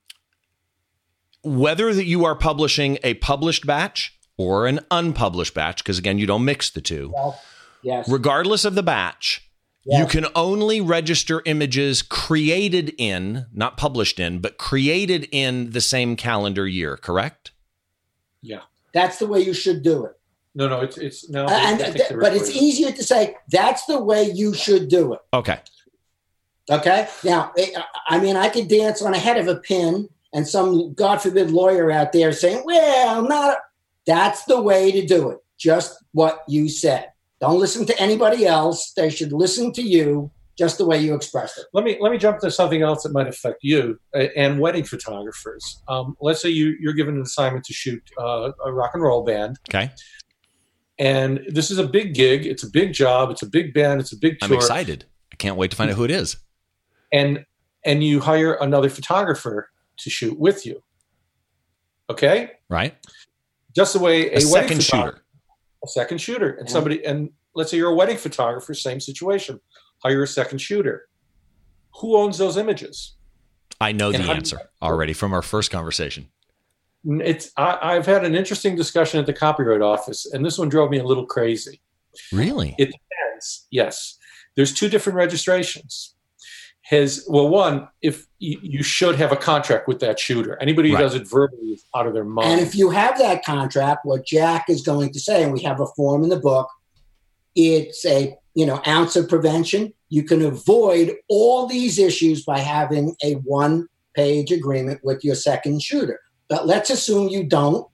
whether that you are publishing a published batch or an unpublished batch, because again, you don't mix the two. Yes. yes. Regardless of the batch, you can only register images created in, not published in, but created in the same calendar year, correct? Yeah. That's the way you should do it. No, no, it's it's no. and, th- but it's easier to say that's the way you should do it. Okay. Okay. Now, I mean, I could dance on a head of a pin, and some God forbid lawyer out there saying, "Well, not." That's the way to do it. Just what you said. Don't listen to anybody else. They should listen to you just the way you expressed it. Let me let me jump to something else that might affect you and wedding photographers. Um, let's say you you're given an assignment to shoot uh, a rock and roll band. Okay. And this is a big gig. It's a big job. It's a big band. It's a big tour. I'm excited. I can't wait to find out who it is. And and you hire another photographer to shoot with you. Okay. Right. Just the way a, a second shooter a second shooter and mm-hmm. somebody and let's say you're a wedding photographer same situation hire a second shooter who owns those images i know and the answer already from our first conversation it's I, have had an interesting discussion at the copyright office and this one drove me a little crazy. Really? It depends yes. There's two different registrations. Has well one if you, you, should have a contract with that shooter. Anybody who right. does it verbally is out of their mind. And if you have that contract what jack is going to say and we have a form in the book it's a you know ounce of prevention. You can avoid all these issues by having a one page agreement with your second shooter but let's assume you don't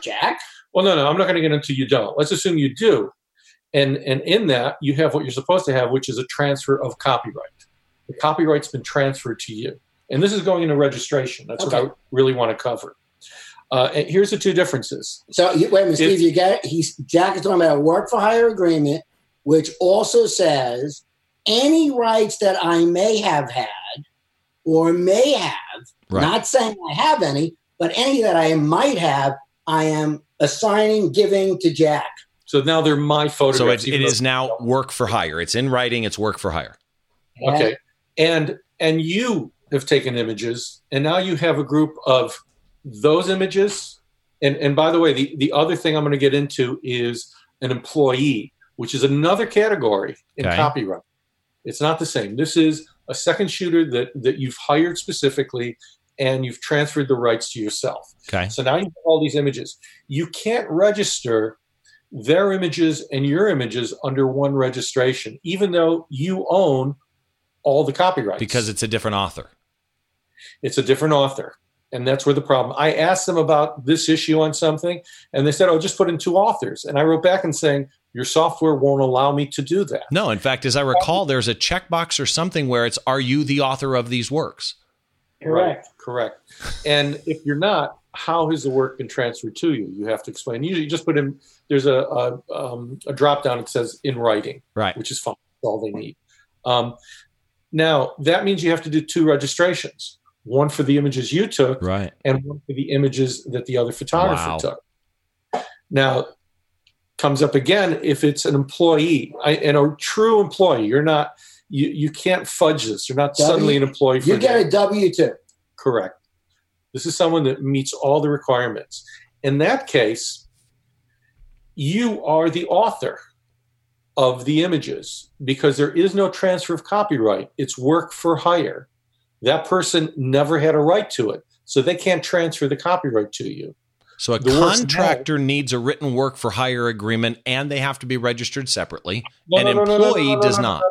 jack well no no i'm not going to get into you don't let's assume you do and and in that you have what you're supposed to have which is a transfer of copyright the copyright's been transferred to you. And this is going into registration. That's okay. what I really want to cover. Uh, and here's the two differences. So wait a minute, Steve. If, you get it. He's Jack is talking about a work for hire agreement, which also says any rights that I may have had or may have, right. not saying I have any, but any that I might have, I am assigning, giving to Jack. So now they're my photographs. So it, it is now work for hire. It's in writing. It's work for hire. Okay and and you have taken images and now you have a group of those images And and by the way, the, the other thing I'm going to get into is an employee, which is another category in Okay. copyright. It's not the same. This is a second shooter that that you've hired specifically and you've transferred the rights to yourself. Okay. So now you have all these images. You can't register their images and your images under one registration, even though you own all the copyrights. Because it's a different author. it's a different author. And that's where the problem. I asked them about this issue on something, and they said, "Oh, just put in two authors." And I wrote back and saying, "Your software won't allow me to do that." No, in fact, as I recall, there's a checkbox or something where it's "Are you the author of these works?" Correct. Right, correct. And if you're not, how has the work been transferred to you? You have to explain. Usually, you just put in. There's a a, um, a drop down. It says in writing, Right. which is fine. That's all they need. Um, now that means you have to do two registrations: one for the images you took, Right. and one for the images that the other photographer Wow. took. Now, comes up again if it's an employee I, and a true employee. You're not. You, you can't fudge this. You're not W- suddenly an employee. For You get them. a W two. Correct. This is someone that meets all the requirements. In that case, you are the author of the images because there is no transfer of copyright. It's work for hire. That person never had a right to it, so they can't transfer the copyright to you. So a The worst contractor needs a written work for hire agreement, and they have to be registered separately. No, An no, no, no, no, employee no, no, does no, not.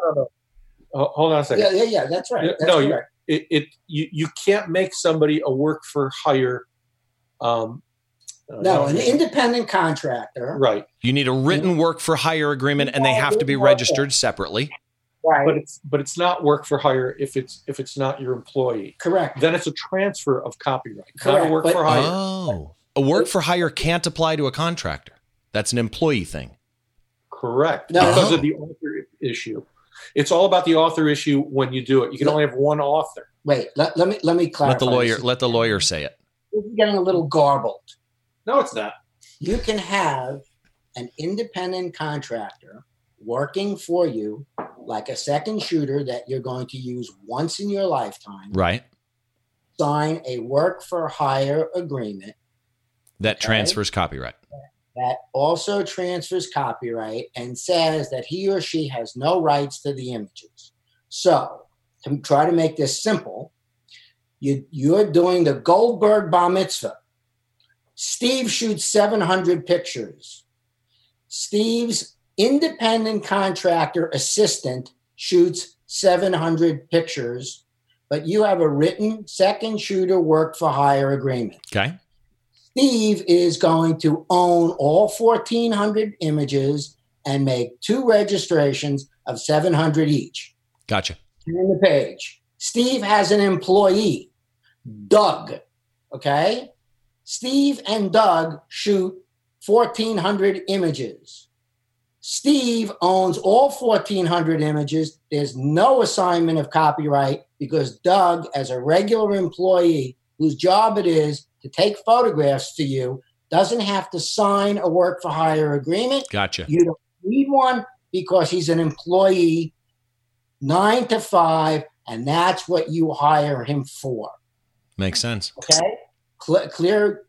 Oh, hold on a second. Yeah, yeah, yeah. That's right. That's no, you- It, it you, you can't make somebody a work for hire. Um, uh, No, an independent contractor. right. You need a written work for hire agreement, and they have to be registered separately. Right. but it's but it's not work for hire if it's if it's not your employee. correct. Then it's a transfer of copyright, not a work but- for hire. Oh, a work for hire can't apply to a contractor. That's an employee thing. Correct, No. because of the author issue. It's all about the author issue when you do it. You can only have one author. Wait, let, let me let me clarify. Let the lawyer this. let the lawyer say it. This is getting a little garbled. No, it's not. You can have an independent contractor working for you, like a second shooter that you're going to use once in your lifetime. Right. Sign a work for hire agreement That Okay. transfers copyright. That also transfers copyright and says that he or she has no rights to the images. So, to try to make this simple, you, you're doing the Goldberg Bar Mitzvah. Steve shoots 700 pictures. Steve's independent contractor assistant shoots 700 pictures, but you have a written second shooter work for hire agreement. Okay. Steve is going to own all 1,400 images and make two registrations of 700 each. Gotcha. Turn the page. Steve has an employee, Doug. Okay? Steve and Doug shoot 1,400 images. Steve owns all 1,400 images. There's no assignment of copyright because Doug, as a regular employee whose job it is to take photographs to you, doesn't have to sign a work for hire agreement. Gotcha. You don't need one because he's an employee, nine to five, and that's what you hire him for. Makes sense. Okay? Clear, clear.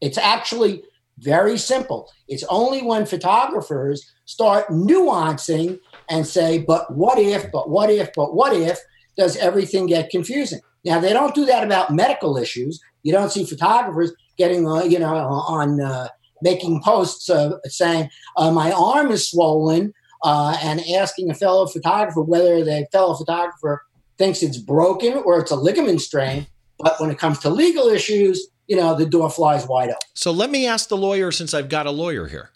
It's actually very simple. It's only when photographers start nuancing and say, but what if, but what if, but what if, does everything get confusing? Now, they don't do that about medical issues. You don't see photographers getting, uh, you know, on uh, making posts uh, saying, uh, my arm is swollen, uh, and asking a fellow photographer whether the fellow photographer thinks it's broken or it's a ligament strain. But when it comes to legal issues, you know, the door flies wide open. So let me ask the lawyer since I've got a lawyer here.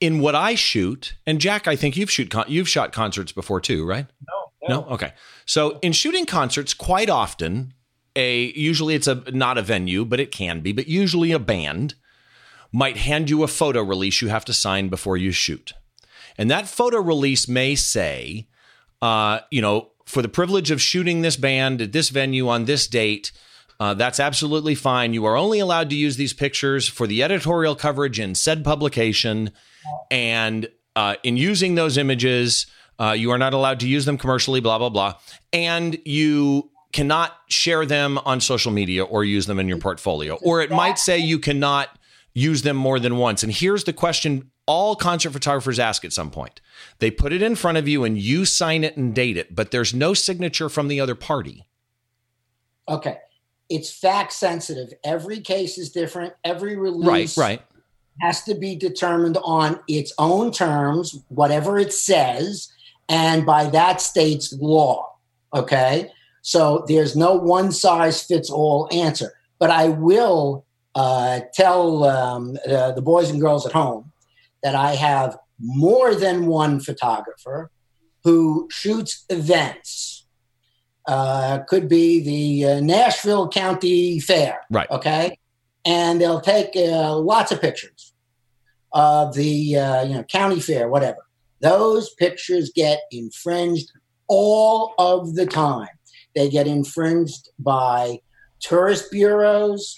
In what I shoot, and Jack, I think you've shoot con- you've shot concerts before too, right? No, No. Okay. So in shooting concerts, quite often, a usually it's a not a venue, but it can be, but usually a band might hand you a photo release you have to sign before you shoot, and that photo release may say, uh, you know, for the privilege of shooting this band at this venue on this date. Uh, that's absolutely fine. You are only allowed to use these pictures for the editorial coverage in said publication. And uh, in using those images, uh, you are not allowed to use them commercially, blah, blah, blah. And you cannot share them on social media or use them in your portfolio. Or it might say you cannot use them more than once. And here's the question all concert photographers ask at some point. They put it in front of you and you sign it and date it, but there's no signature from the other party. Okay. It's fact sensitive. Every case is different. Every release Right, right. has to be determined on its own terms, whatever it says, and by that state's law. Okay. So there's no one size fits all answer. But I will uh, tell um, uh, the boys and girls at home that I have more than one photographer who shoots events. Uh, could be the uh, Nashville County Fair. Right. Okay. And they'll take uh, lots of pictures of the uh, you know county fair, whatever. Those pictures get infringed all of the time. They get infringed by tourist bureaus.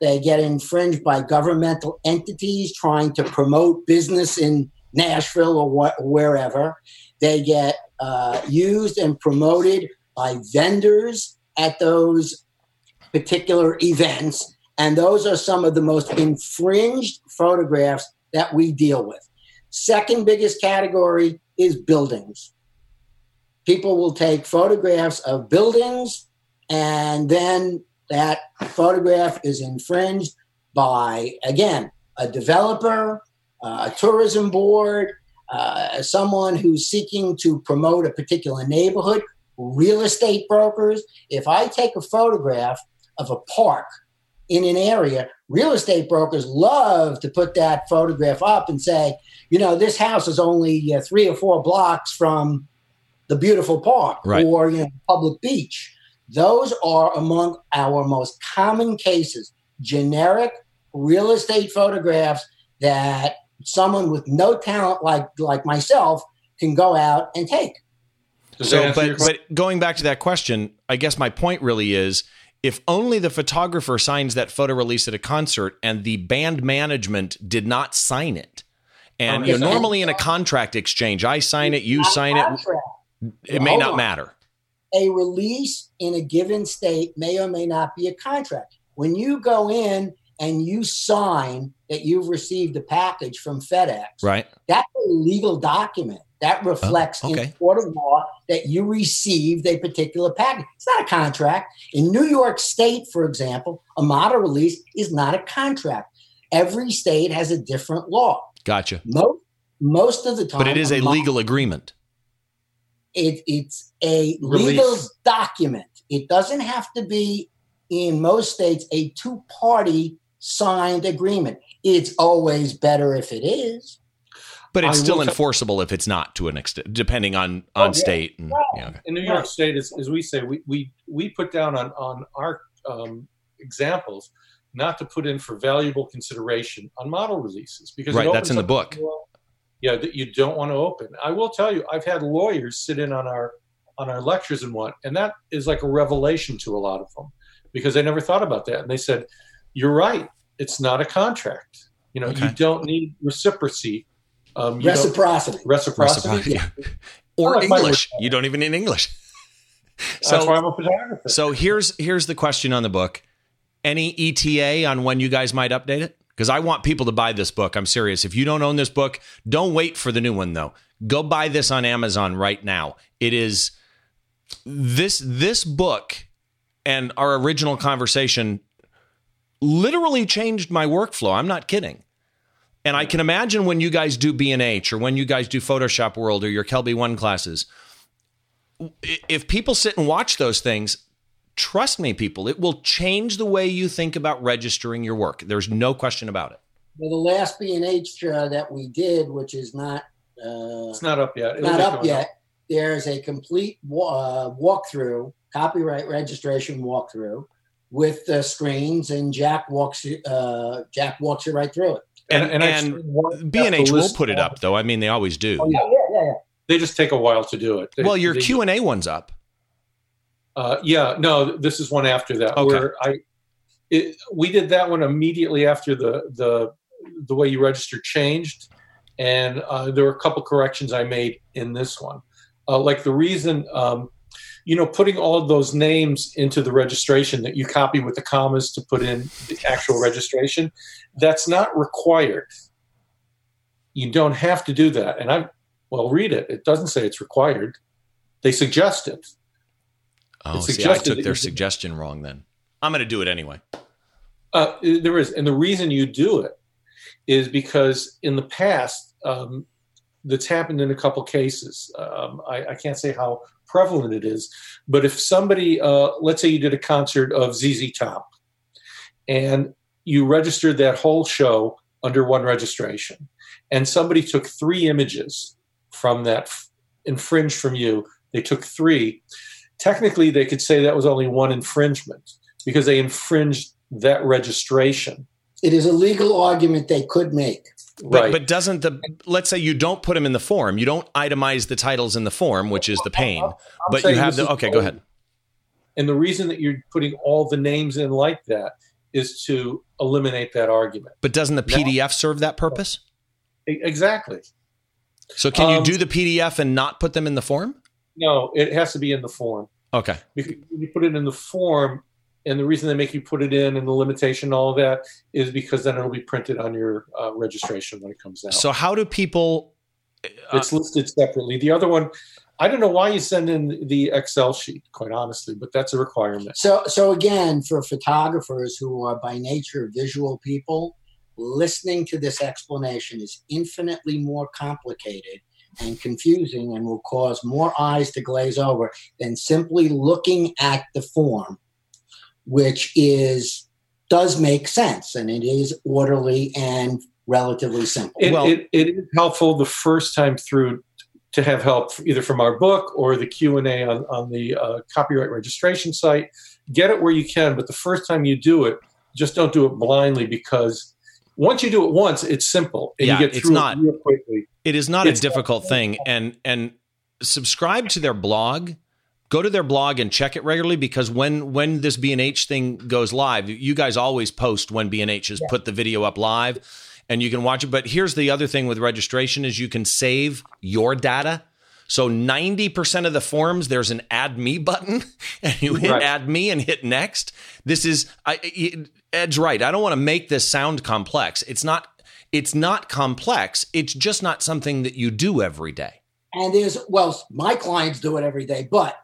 They get infringed by governmental entities trying to promote business in Nashville or wh- wherever. They get uh, used and promoted by vendors at those particular events. And those are some of the most infringed photographs that we deal with. Second biggest category is buildings. People will take photographs of buildings, and then that photograph is infringed by, again, a developer, uh, a tourism board, uh, someone who's seeking to promote a particular neighborhood, real estate brokers. If I take a photograph of a park in an area, real estate brokers love to put that photograph up and say, you know, this house is only uh, three or four blocks from the beautiful park Right. or you know public beach. Those are among our most common cases. Generic real estate photographs that someone with no talent like like myself can go out and take. Does So, but, but going back to that question, I guess my point really is if only the photographer signs that photo release at a concert and the band management did not sign it. And Oh, you know, normally in a contract exchange, I sign it, you Not sign it. It may not on. matter. a release in a given state may or may not be a contract. When you go in and you sign that you've received a package from FedEx, Right. that's a legal document. That oh, reflects Oh, okay. in court of law that you received a particular package. It's not a contract. In New York State, for example, a model release is not a contract. Every state has a different law. Gotcha. Most, most of the time, But it is a mo- legal agreement. It, it's a Release. legal document. It doesn't have to be in most states a two party signed agreement. It's always better if it is. But it's I still will t- enforceable if it's not to an extent, depending on Oh, on yeah. state. And, Right. yeah, okay. in New York State, as, as we say, we, we, we put down on, on our um, examples not to put in for valuable consideration on model releases because Right, that's in the up book. World, yeah, that you don't want to open. I will tell you, I've had lawyers sit in on our on our lectures and what, and that is like a revelation to a lot of them because they never thought about that, and they said, "You're right, it's not a contract. You know, Okay. you don't need reciprocity." Um, you don't- Reciprocity. reciprocity. Reciprocity. or like English. You don't even need English. That's why So, I'm a photographer. so here's here's the question on the book. Any ETA on when you guys might update it? Because I want people to buy this book. I'm serious. If you don't own this book, don't wait for the new one though. Go buy this on Amazon right now. It is this this book and our original conversation literally changed my workflow. I'm not kidding. And I can imagine when you guys do B&H or when you guys do Photoshop World or your KelbyOne classes, if people sit and watch those things, trust me, people, it will change the way you think about registering your work. There's no question about it. Well, the last B and H uh, that we did, which is not uh, it's not up yet. It'll not up going yet, there's a complete uh, walkthrough, copyright registration walkthrough with the screens, and Jack walks you. Uh, Jack walks you right through it. And, And- and and, actually B&H have will put it up, though. I mean, they always do. Oh, yeah. Yeah, yeah, yeah. yeah. They just take a while to do it. They- Well, your Q&A one's up. Uh, yeah, no, this is one after that. Okay. Where I, it, we did that one immediately after the the the way you register changed, and uh, there were a couple corrections I made in this one. Uh, like the reason um, you know, putting all of those names into the registration that you copy with the commas to put in the actual registration, that's not required. You don't have to do that. And I, well, read it. It doesn't say it's required. They suggest it. Oh, see, I took their suggestion wrong then. I'm going to do it anyway. Uh, there is. And the reason you do it is because in the past, um, that's happened in a couple cases. Um, I, I, can't say how prevalent it is, but if somebody, uh, let's say you did a concert of ZZ Top, and you registered that whole show under one registration, and somebody took three images from that f- infringed from you, they took three. Technically, they could say that was only one infringement because they infringed that registration. It is a legal argument they could make. But, right. but doesn't the let's say you don't put them in the form, you don't itemize the titles in the form, which is the pain. I'm, I'm but you have the okay. Go ahead. And the reason that you're putting all the names in like that is to eliminate that argument. But doesn't the PDF now, serve that purpose? Exactly. So can um, you do the PDF and not put them in the form? No, it has to be in the form. Okay. Because you put it in the form, and the reason they make you put it in and the limitation all of that is because then it'll be printed on your uh, registration when it comes out. So how do people uh, it's listed separately. The other one i don't know why you send in the excel sheet quite honestly but that's a requirement. So so again for photographers who are by nature visual people listening to this explanation is infinitely more complicated and confusing and will cause more eyes to glaze over than simply looking at the form which is does make sense and it is orderly and relatively simple. It, well, it, it is helpful the first time through to have help either from our book or the q&a on, on the uh, copyright registration site get it where you can but the first time you do it just don't do it blindly because once you do it once it's simple and yeah, you get through it's not, it real quickly it is not it's a difficult thing and and subscribe to their blog go to their blog and check it regularly because when when this B&H thing goes live, you guys always post when B&H has yeah. put the video up live and you can watch it. But here's the other thing with registration is you can save your data. So 90% of the forms, there's an add me button and you hit right. add me and hit next. This is, I, Ed's right. I don't want to make this sound complex. It's not, it's not complex. It's just not something that you do every day. And there's, well, my clients do it every day, but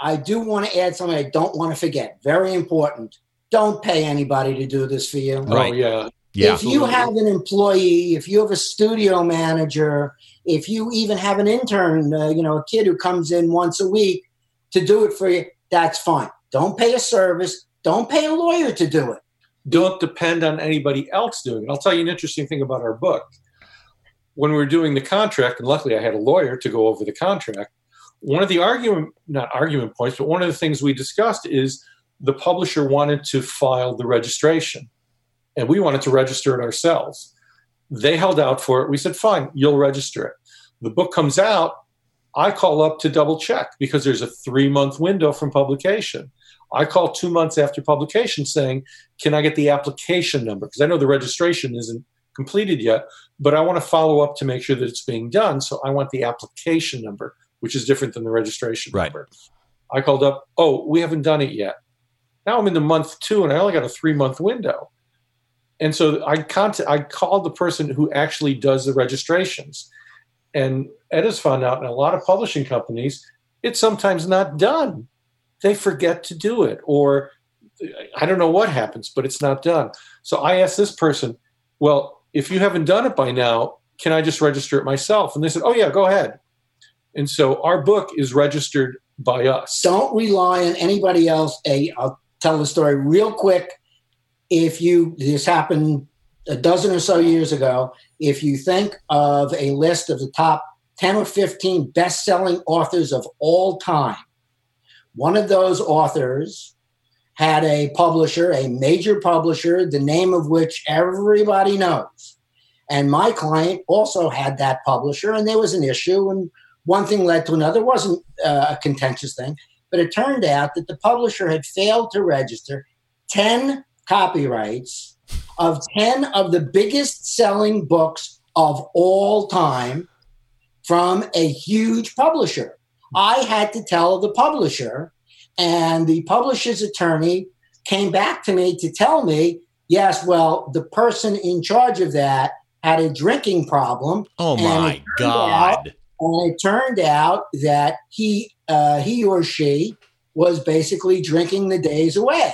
I do want to add something I don't want to forget. Very important. Don't pay anybody to do this for you. Right. Oh, yeah. Yeah. If you have an employee, if you have a studio manager, if you even have an intern, uh, you know, a kid who comes in once a week to do it for you, that's fine. Don't pay a service. Don't pay a lawyer to do it. Don't depend on anybody else doing it. I'll tell you an interesting thing about our book. When we were doing the contract, and luckily I had a lawyer to go over the contract, one of the argument, not argument points, but one of the things we discussed is the publisher wanted to file the registration and we wanted to register it ourselves. They held out for it. We said, fine, you'll register it. The book comes out. I call up to double check because there's a three month window from publication. I call two months after publication saying, Can I get the application number? Because I know the registration isn't completed yet, but I want to follow up to make sure that it's being done. So I want the application number which is different than the registration right. number. I called up, oh, we haven't done it yet. Now I'm in the month two and I only got a three month window. And so I contact, I called the person who actually does the registrations. And Ed has found out in a lot of publishing companies, it's sometimes not done. They forget to do it, or I don't know what happens, but it's not done. So I asked this person, well, if you haven't done it by now, can I just register it myself? And they said, oh, yeah, go ahead. And so our book is registered by us. Don't rely on anybody else. A, I'll tell the story real quick. If you, this happened a dozen or so years ago, if you think of a list of the top 10 or 15 best selling authors of all time, one of those authors had a publisher, a major publisher, the name of which everybody knows. And my client also had that publisher, and there was an issue, and one thing led to another. It wasn't uh, a contentious thing, but it turned out that the publisher had failed to register 10 copyrights of 10 of the biggest selling books of all time from a huge publisher. I had to tell the publisher, and the publisher's attorney came back to me to tell me, yes, well, the person in charge of that had a drinking problem. Oh my God. Out, and it turned out that he uh, he or she was basically drinking the days away.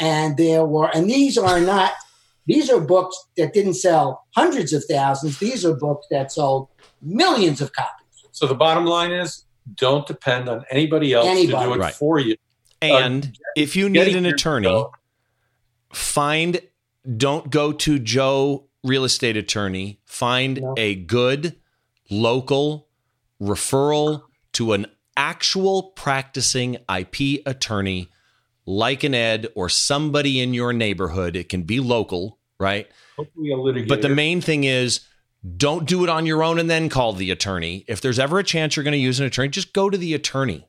And there were, and these are not, these are books that didn't sell hundreds of thousands. These are books that sold millions of copies. So the bottom line is don't depend on anybody else anybody. to do it right. for you. And uh, if you need an attorney, find, don't go to Joe real estate attorney. Find no. a good local referral to an actual practicing IP attorney like an Ed or somebody in your neighborhood. It can be local, right? Hopefully a litigator. But the main thing is don't do it on your own and then call the attorney. If there's ever a chance you're going to use an attorney, just go to the attorney.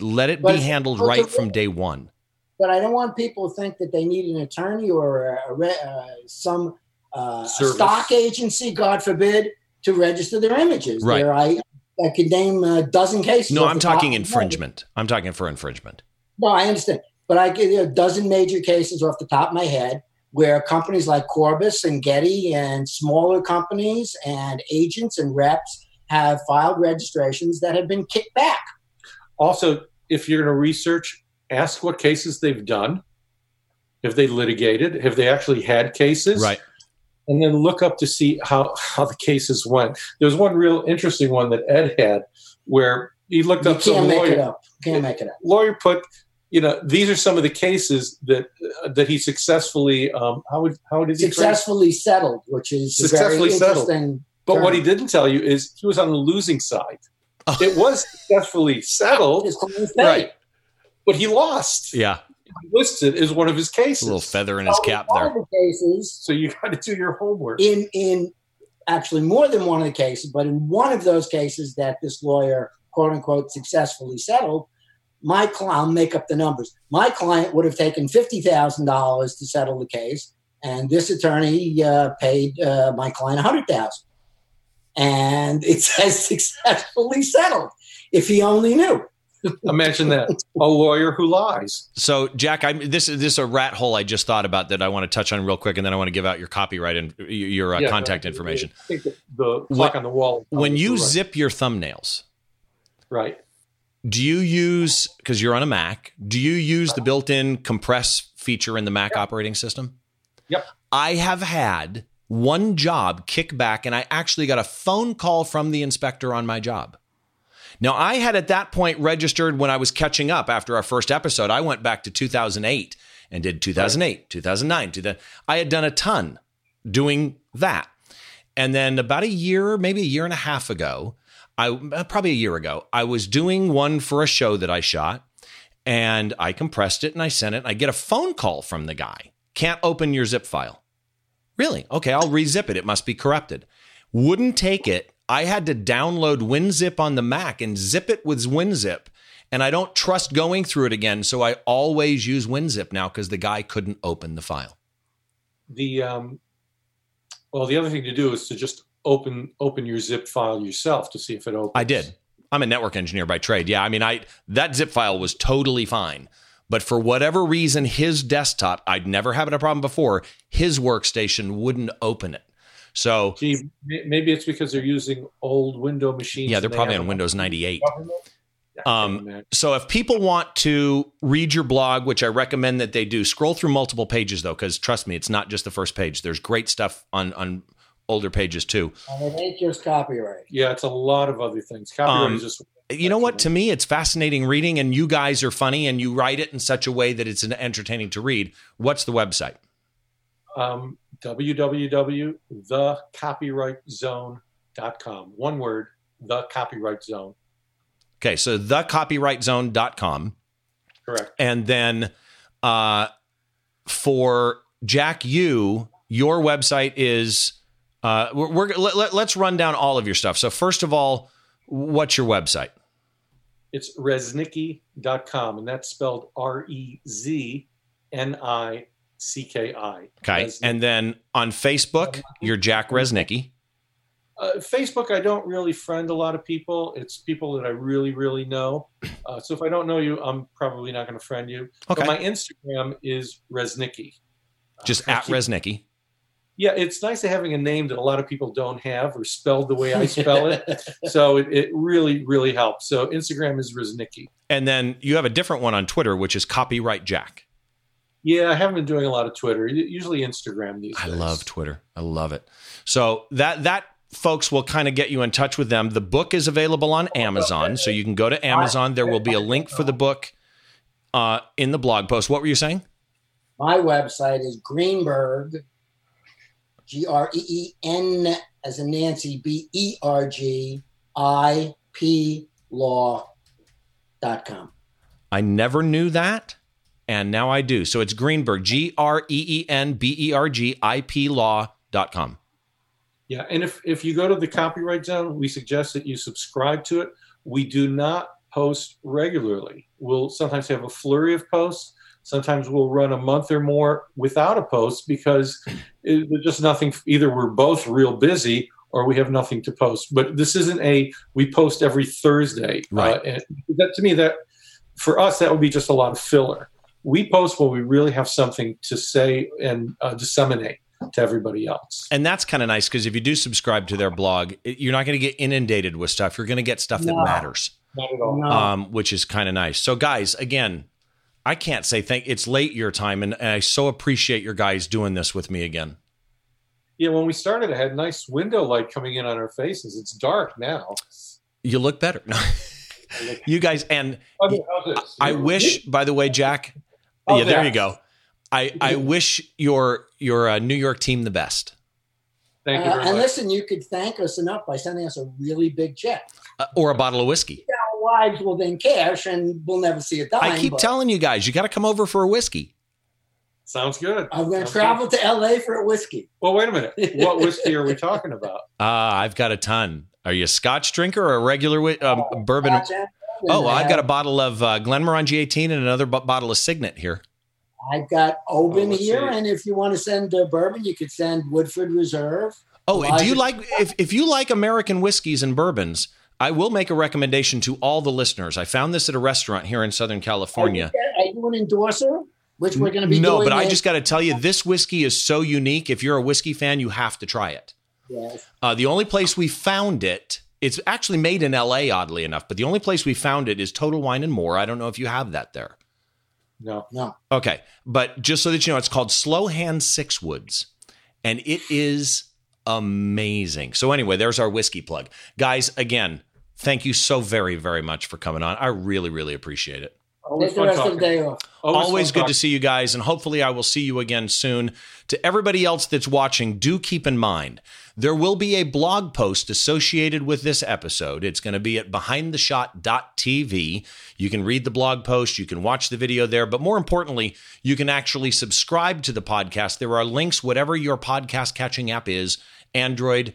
Let it but be handled right from day one. But I don't want people to think that they need an attorney or a, a, uh, some uh, stock agency, God forbid, to register their images. Right. There, I, I could name a dozen cases. No, I'm talking infringement. I'm talking for infringement. No, I understand. But I get a dozen major cases off the top of my head where companies like Corbis and Getty and smaller companies and agents and reps have filed registrations that have been kicked back. Also, if you're going to research, ask what cases they've done. Have they litigated? Have they actually had cases? Right and then look up to see how, how the cases went. There's one real interesting one that Ed had where he looked you up can't some make lawyer. It up. Can't make it up. Lawyer put, you know, these are some of the cases that uh, that he successfully um, how would how did he successfully settled, which is successfully settled. But term. what he didn't tell you is he was on the losing side. It was successfully settled, right? But he lost. Yeah, listed as one of his cases. A little feather in his cap there. The cases, so you got to do your homework. In in actually more than one of the cases, but in one of those cases that this lawyer quote unquote successfully settled, my client I'll make up the numbers. My client would have taken fifty thousand dollars to settle the case, and this attorney uh, paid uh, my client a hundred thousand. And it says successfully settled. If he only knew. Imagine that a lawyer who lies. So, Jack, I this is this is a rat hole I just thought about that I want to touch on real quick, and then I want to give out your copyright and your uh, yeah, contact information. I think the clock on the wall. When you right. zip your thumbnails, right? Do you use because you're on a Mac? Do you use the built-in compress feature in the Mac yep. operating system? Yep. I have had one job kick back, and I actually got a phone call from the inspector on my job now, I had at that point registered when I was catching up after our first episode. I went back to 2008 and did 2008, right. 2009. 2000. I had done a ton doing that. And then about a year, maybe a year and a half ago, I uh, probably a year ago, I was doing one for a show that I shot and I compressed it and I sent it. And I get a phone call from the guy. Can't open your zip file. Really? Okay, I'll rezip it. It must be corrupted. Wouldn't take it I had to download WinZip on the Mac and zip it with WinZip. And I don't trust going through it again. So I always use WinZip now because the guy couldn't open the file. The um, well, the other thing to do is to just open open your zip file yourself to see if it opens. I did. I'm a network engineer by trade. Yeah, I mean, I that zip file was totally fine. But for whatever reason, his desktop, I'd never had a problem before, his workstation wouldn't open it. So Gee, maybe it's because they're using old window machines. Yeah, they're probably on Windows 98. Um, so if people want to read your blog, which I recommend that they do, scroll through multiple pages though, because trust me, it's not just the first page. There's great stuff on on older pages too. And it ain't just copyright. Yeah, it's a lot of other things. Copyright um, is just. You know what? To me, it's fascinating reading, and you guys are funny, and you write it in such a way that it's entertaining to read. What's the website? Um, www.thecopyrightzone.com. One word, the copyright zone. Okay, so thecopyrightzone.com. Correct. And then uh, for Jack you, your website is uh, we're, we're let, us run down all of your stuff. So first of all, what's your website? It's reznicki.com and that's spelled R E Z N I C K I. Okay. And then on Facebook, you're Jack Reznicki. Uh, Facebook, I don't really friend a lot of people. It's people that I really, really know. Uh, so if I don't know you, I'm probably not going to friend you. Okay. But my Instagram is Reznicki. Just at Reznicki. Yeah, it's nice to having a name that a lot of people don't have or spelled the way I spell it. So it, it really, really helps. So Instagram is Reznicki. And then you have a different one on Twitter, which is Copyright Jack. Yeah, I haven't been doing a lot of Twitter. Usually Instagram these I days. love Twitter. I love it. So that that folks will kind of get you in touch with them. The book is available on Amazon, so you can go to Amazon. There will be a link for the book uh, in the blog post. What were you saying? My website is Greenberg, G R E E N as in Nancy, B E R G I P law.com. I never knew that, and now I do. So it's Greenberg, G R E E N B E R G I P law.com. Yeah, and if if you go to the copyright zone, we suggest that you subscribe to it. We do not post regularly. We'll sometimes have a flurry of posts. Sometimes we'll run a month or more without a post because it, there's just nothing. Either we're both real busy or we have nothing to post. But this isn't a we post every Thursday. Right. Uh, and that to me that for us that would be just a lot of filler. We post when we really have something to say and uh, disseminate to everybody else. And that's kind of nice because if you do subscribe to their blog, you're not going to get inundated with stuff. You're going to get stuff that matters. Not at all. No. um, which is kind of nice. So, guys, again, I can't say thank. It's late your time, and, and I so appreciate your guys doing this with me again. Yeah, when we started, it had nice window light coming in on our faces. It's dark now. You look better, you guys. And I, mean, how's this? I wish, by the way, Jack. Oh, yeah, there yeah. you go. I I wish your your uh, New York team the best, Thank you Uh, and much. listen, you could thank us enough by sending us a really big check. uh, or a bottle of whiskey. Our wives will then cash, and we'll never see a dime. I keep but telling you guys, you got to come over for a whiskey. Sounds good. I'm going to travel good. to LA for a whiskey. Well, wait a minute. What whiskey are we talking about? Ah, I've got a ton. Are you a Scotch drinker or a regular whi- um, bourbon? Scotch and bourbon. Oh, I've got a Uh, bottle of uh, Glenmorangie 18 and another b- bottle of Signet here. I've got Oban Oh, here, see. and if you want to send uh, bourbon, you could send Woodford Reserve. Oh, do you like if if you like American whiskeys and bourbons? I will make a recommendation to all the listeners. I found this at a restaurant here in Southern California. Are you an endorser? Which we're going to be No, but I just got to tell you, this whiskey is so unique. If you're a whiskey fan, you have to try it. Yes. Uh, the only place we found it, it's actually made in LA, oddly enough, but the only place we found it is Total Wine and More. I don't know if you have that there. No. No. Okay, but just so that you know, it's called Slow Hand Six Woods, and it is amazing. So anyway, there's our whiskey plug, guys. Again, thank you so very, very much for coming on. I really, really appreciate it. Always Take the rest of the day off. Always fun good talking. to see you guys, and hopefully, I will see you again soon. To everybody else that's watching, do keep in mind there will be a blog post associated with this episode. It's going to be at behindtheshot.tv. You can read the blog post, you can watch the video there, but more importantly, you can actually subscribe to the podcast. There are links, whatever your podcast catching app is Android,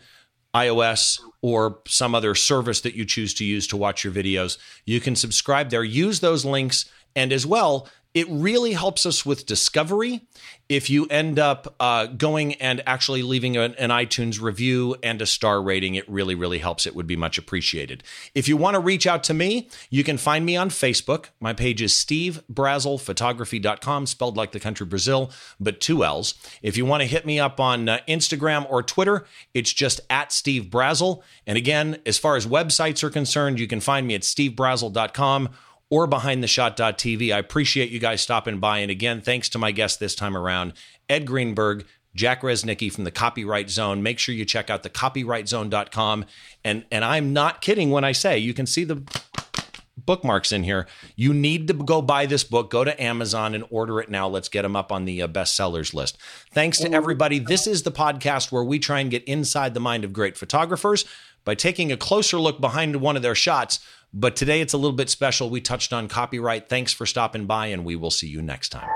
iOS, or some other service that you choose to use to watch your videos. You can subscribe there, use those links, and as well, it really helps us with discovery. If you end up uh, going and actually leaving an, an iTunes review and a star rating, it really, really helps. It would be much appreciated. If you want to reach out to me, you can find me on Facebook. My page is stevebrazillphotography.com, spelled like the country Brazil, but two L's. If you want to hit me up on uh, Instagram or Twitter, it's just at Steve Brazill. And again, as far as websites are concerned, you can find me at stevebrazill.com or behindtheshot.tv. I appreciate you guys stopping by. And again, thanks to my guest this time around, Ed Greenberg, Jack Reznicki from the Copyright Zone. Make sure you check out the copyrightzone.com. And and I'm not kidding when I say you can see the bookmarks in here. You need to go buy this book. Go to Amazon and order it now. Let's get them up on the uh, bestsellers list. Thanks to everybody. This is the podcast where we try and get inside the mind of great photographers by taking a closer look behind one of their shots. But today it's a little bit special. We touched on copyright. Thanks for stopping by, and we will see you next time.